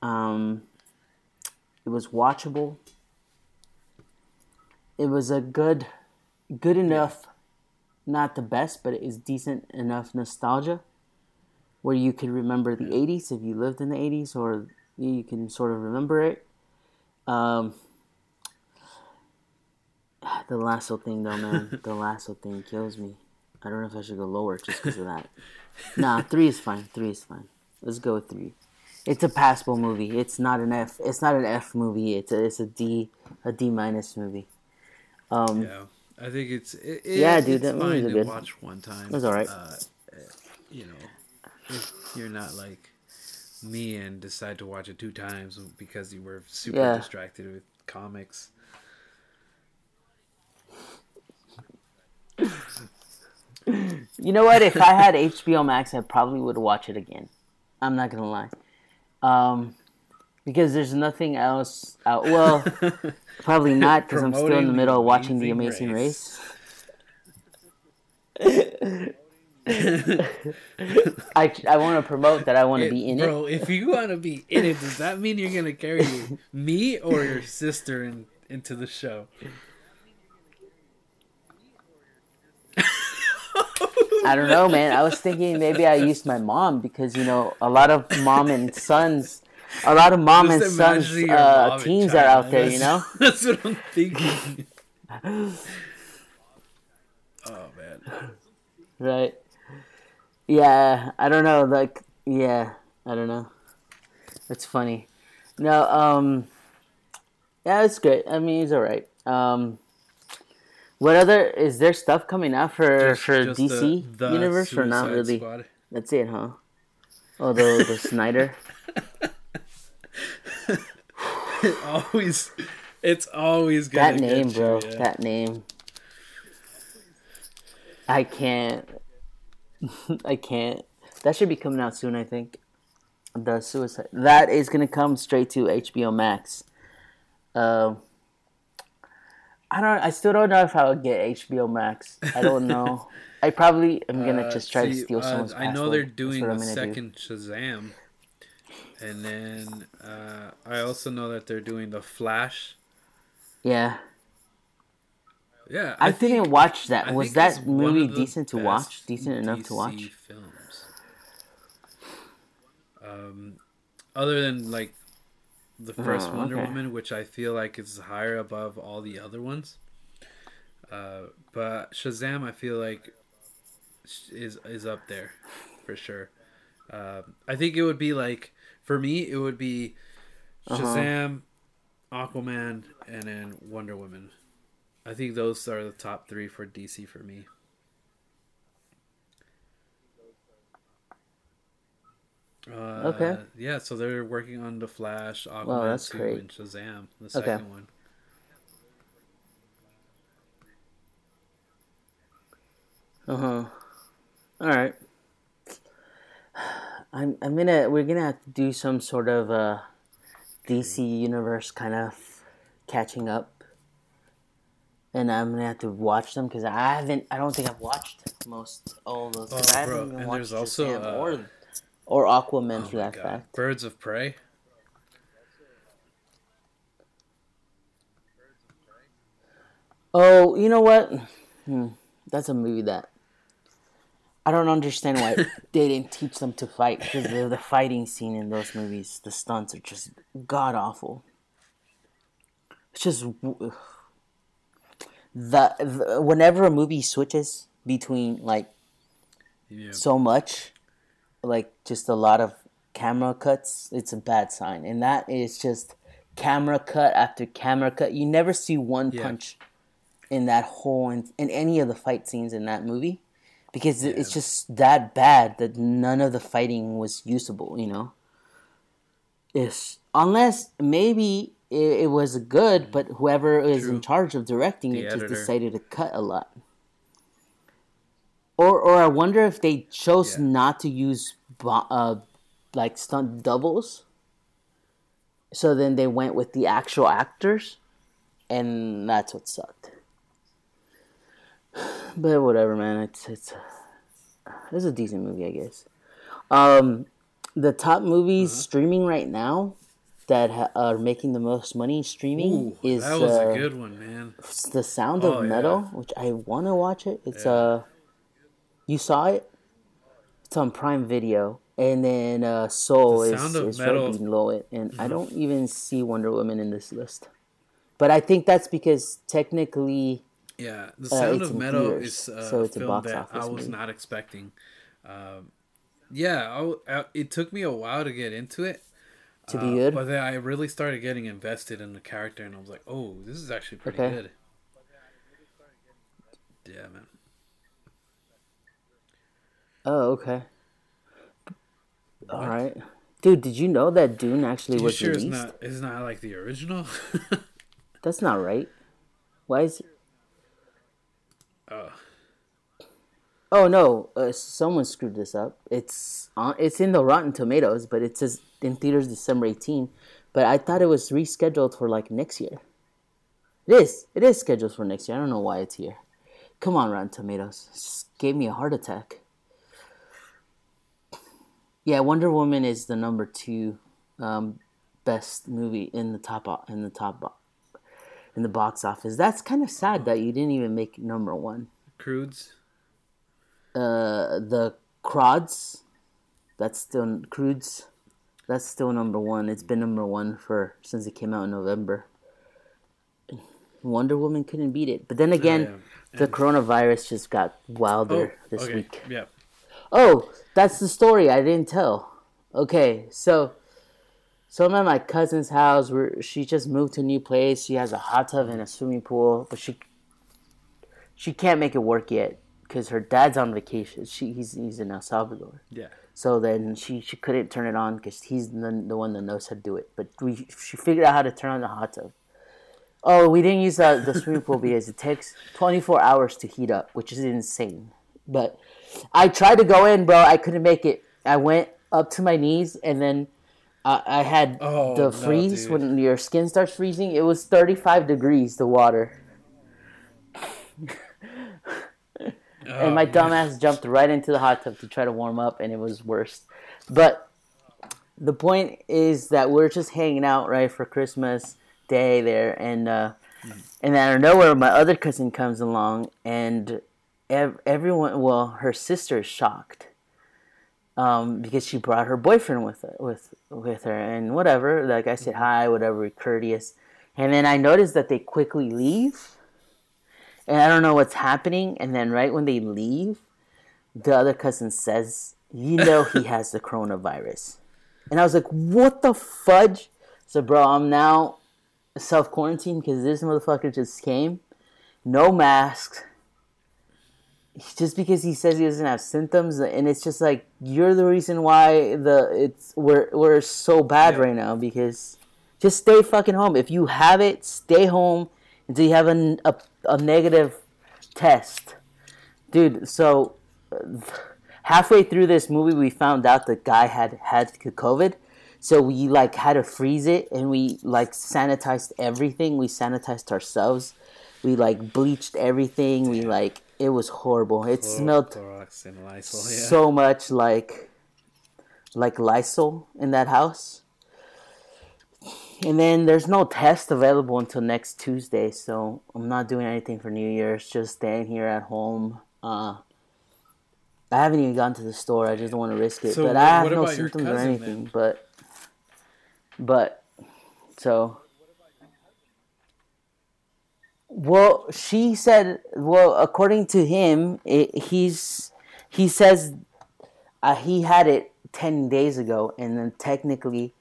Um, it was watchable. It was a good, good enough, not the best, but it is decent enough nostalgia, where you could remember the '80s if you lived in the '80s, or you can sort of remember it. Um, the lasso thing, though, man, the lasso thing kills me. I don't know if I should go lower just because of that. Nah, three is fine. Three is fine. Let's go with three. It's a passable movie. It's not an F. It's not an F movie. It's a it's a D a D minus movie. Um, Yeah. I think it's it, it- Yeah, dude, It's that are to good. watch one time. It was alright. Uh, uh, you know, if you're not like me and decide to watch it two times because you were super Yeah. distracted with comics. You know what? If I had HBO Max, I probably would watch it again. I'm not gonna lie, um, because there's nothing else out. Well, probably not because I'm still in the middle of watching The Amazing Race. Race. I I want to promote that I want to be in it. bro, if you want to be in it, does that mean you're gonna carry me or your sister in, into the show? I don't know, man. I was thinking maybe I used my mom because you know a lot of mom and sons, a lot of mom and sons uh, mom teens are out there. You know. That's, that's what I'm thinking. oh man. Right. Yeah, I don't know. Like, yeah, I don't know. It's funny. No, um, yeah, it's good. I mean, it's all right. Um, what other is there stuff coming out for Just- for just DC the- the universe or not really? Squad. That's it, huh? Oh, the the Snyder. It always, it's always that name, bro. You, yeah. That name. I can't. I can't. That should be coming out soon. I think. The suicide. That is gonna come straight to HBO Max. Um. I don't. I still don't know if I would get HBO Max. I don't know. I probably am gonna Uh, just try to see, steal uh, someone's I know password. they're doing a the do. second Shazam, and then uh, I also know that they're doing the Flash. Yeah. Yeah, I, think- didn't watch that. I Was that movie decent to watch? Decent enough to watch? Films. Um, other than like the first Oh, Wonder okay. Woman, which I feel like is higher above all the other ones. Uh, but Shazam, I feel like is is up there for sure. Uh, I think it would be like for me, it would be Uh-huh. Shazam, Aquaman, and then Wonder Woman. I think those are the top three for DC for me. Uh, Okay. Yeah, so they're working on the Flash, Aquaman Wow, that's 2, great. and Shazam, the Okay. second one. Uh huh. All right. I'm I'm gonna we're gonna have to do some sort of uh, DC universe kind of catching up, and I'm gonna have to watch them because I haven't I don't think I've watched most all of those. Oh, I haven't bro, and there's also, uh, or or Aquaman Oh for that God. fact. Birds of Prey. Oh, you know what? Hmm. That's a movie that I don't understand why they didn't teach them to fight because the, the fighting scene in those movies, the stunts are just god awful. It's just the, the whenever a movie switches between like Yeah. so much, like just a lot of camera cuts, it's a bad sign, and that is just camera cut after camera cut. You never see one Yeah. punch in that whole in, in any of the fight scenes in that movie because it it's just that bad that none of the fighting was usable you know? Yes, unless maybe it, it was good but whoever is True. in charge of directing The it just decided to cut a lot. Or or i wonder if they chose Yeah. not to use uh, like stunt doubles. So then they went with the actual actors and that's what sucked but whatever, man. It's it's it's a decent movie, I guess. Um, the top movies Uh-huh. streaming right now that ha- are making the most money streaming Ooh, is that was uh, a good one, man. it's the Sound Oh, of yeah. Metal, which I want to watch it. It's Yeah. uh, you saw it? It's on Prime Video, and then uh, Soul The is is right below it, and I don't even see Wonder Woman in this list. But I think that's because technically Yeah, the Uh, Sound it's of Metal theaters, is uh, so a film that I was movie. not expecting. Um, yeah, I I- it took me a while to get into it. to uh, be good. But then I really started getting invested in the character, and I was like, "Oh, this is actually pretty Okay. good." Yeah, man. Oh, okay. All right, dude. Did you know that Dune actually you was sure it's not? It's not like the original. That's not right. Why is? Oh, Oh no! Uh, someone screwed this up. It's on. It's in the Rotten Tomatoes, but it says in theaters December 18. But I thought it was rescheduled for like next year. It is. It is scheduled for next year. I don't know why it's here. Come on, Rotten Tomatoes. Just gave me a heart attack. Yeah, Wonder Woman is the number two um, best movie in the top in the top in the box office. That's kind of sad that you didn't even make number one. Croods. Uh, the Croods, that's still Croods. That's still number one. It's been number one for since it came out in November. Wonder Woman couldn't beat it, but then again, yeah. the coronavirus just got Oh, wilder this okay. week. Yeah. Oh, that's the story I didn't tell. Okay, so so I'm at my cousin's house where she just moved to a new place. She has a hot tub and a swimming pool, but she she can't make it work yet because her dad's on vacation. She he's he's in El Salvador. Yeah. So then she, she couldn't turn it on because he's the, the one that knows how to do it. But we she figured out how to turn on the hot tub. Oh, we didn't use the, the swimming pool because it takes 24 hours to heat up, which is insane. But I tried to go in, bro. I couldn't make it. I went up to my knees and then uh, I had Oh, the freeze dude. when your skin starts freezing. It was 35 degrees, the water. and my Oh, dumbass jumped right into the hot tub to try to warm up, and it was worse. But the point is that we're just hanging out right for Christmas Day there, and uh, And out of nowhere, my other cousin comes along, and ev- everyone, well, her sister is shocked um, because she brought her boyfriend with her, with with her, and whatever. Like I said, hi, whatever, courteous. And then I noticed that they quickly leave, and I don't know what's happening. And then right when they leave, the other cousin says, "You know he has the coronavirus," and I was like, "What the fudge?" So, bro, I'm now self quarantined because this motherfucker just came, no masks. Just because he says he doesn't have symptoms, and it's just like you're the reason why the it's we're we're so bad Yeah. right now because just stay fucking home. If you have it, stay home until you have a, a, a negative test. Dude, so halfway through this movie, we found out the guy had had COVID. So we like had to freeze it and we like sanitized everything. We sanitized ourselves. We like bleached everything. We like it was horrible. It smelled Lysol. Yeah. so much like like Lysol in that house. And then there's no test available until next Tuesday, so I'm not doing anything for New Year's. Just staying here at home. Uh, I haven't even gone to the store. I just don't want to risk it. So but what- I have no symptoms or cousin, anything. then? But but so well, she said. Well, according to him, it, he's he says uh, he had it ten days ago, and then technically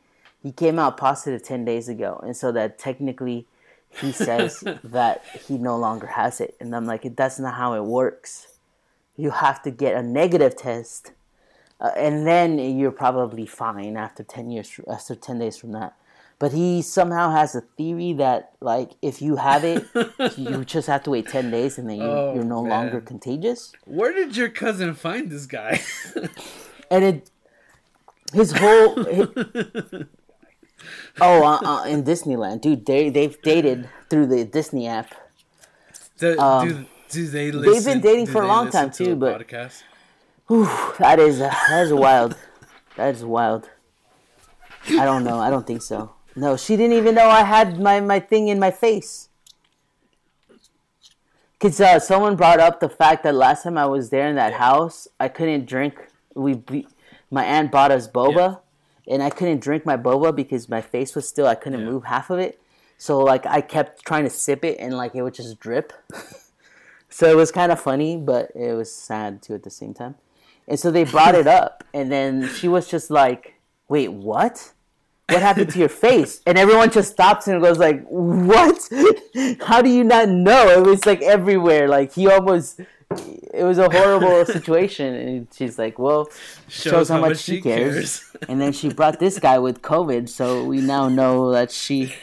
he came out positive ten days ago, and so that technically he says that he no longer has it, and I'm like, that's not how it works. You have to get a negative test, uh, and then you're probably fine after ten years, after ten days from that. But he somehow has a theory that, like, if you have it, you just have to wait ten days, and then you, Oh, you're no longer contagious. Where did your cousin find this guy? and it his whole hi- oh uh, uh, in Disneyland, dude. They they've dated through the Disney app. do, Um, do, do they listen? been dating for a long time, to too, but- podcast? Whew, that is uh, that is wild. That is wild. I don't know. I don't think so. No, she didn't even know I had my, my thing in my face. Cause uh, someone brought up the fact that last time I was there in that house, I couldn't drink. We, we my aunt bought us boba, and I couldn't drink my boba because my face was still. I couldn't Yeah. move half of it, so like I kept trying to sip it, and like it would just drip. so it was kind of funny, but it was sad too at the same time. And so they brought it up, and then she was just like, "Wait, what? What happened to your face?" And everyone just stops and goes like, "What? How do you not know?" It was like everywhere. Like he almost. It was a horrible situation, and she's like, "Well, shows, how, much she cares." and then she brought this guy with COVID, so we now know that she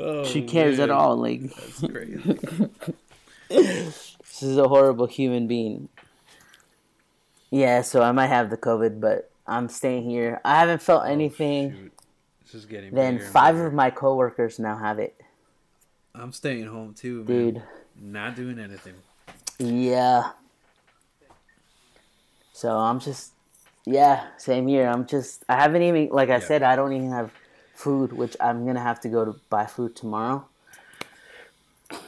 Oh, she cares at all. Like That's crazy. this is a horrible human being. Yeah, so I might have the COVID, but I'm staying here. I haven't felt oh, anything. Oh. This is getting Then five of my coworkers now have it, I'm staying home too, man. dude. Not doing anything. Yeah. So I'm just, yeah, same here. I'm just, I haven't even, like I Yeah. said, I don't even have food, which I'm gonna have to go to buy food tomorrow.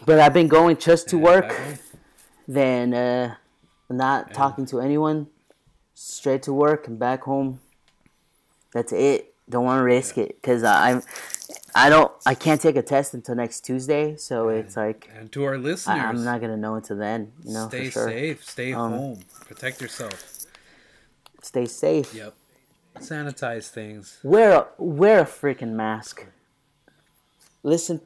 But I've been going just to work, then uh, not talking to anyone, straight to work and back home. That's it. Don't want to risk it because I'm, I don't, I can't take a test until next Tuesday. So it's like And to our listeners, I, I'm not gonna know until then. You know, stay for sure. safe. Stay Um, home. Protect yourself. Stay safe. Yep. Sanitize things. Wear a wear a freaking mask. Listen.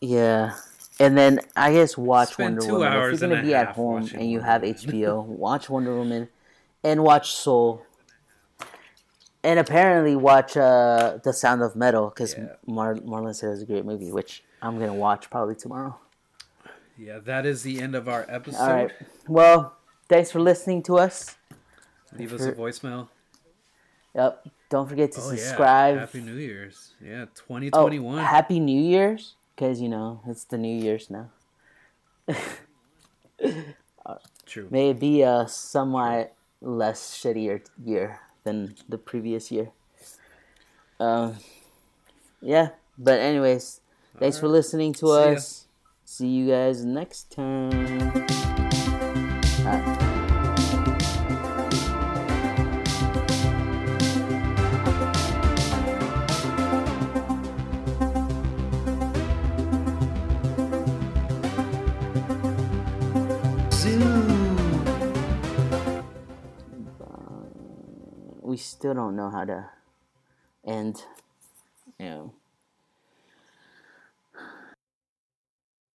Yeah, and then I guess watch Spend Wonder two Woman. hours if you're gonna be at home and you have HBO, watch Wonder Woman, and watch Soul. And apparently watch uh, The Sound of Metal because Yeah. Mar- Marlon said it was a great movie, which I'm gonna watch probably tomorrow. Yeah, that is the end of our episode. All right. Well, thanks for listening to us. Leave us a voicemail. Yep. Don't forget to Oh subscribe. yeah. Happy New Year's. Yeah, 2021. Oh, 2021. happy New Year's, because you know it's the New Year's now. True. May it be a somewhat less shittier year than the previous year. Um, yeah, but anyways, Thanks for listening to See ya. us. See you guys next time. Still don't know how to end. You know,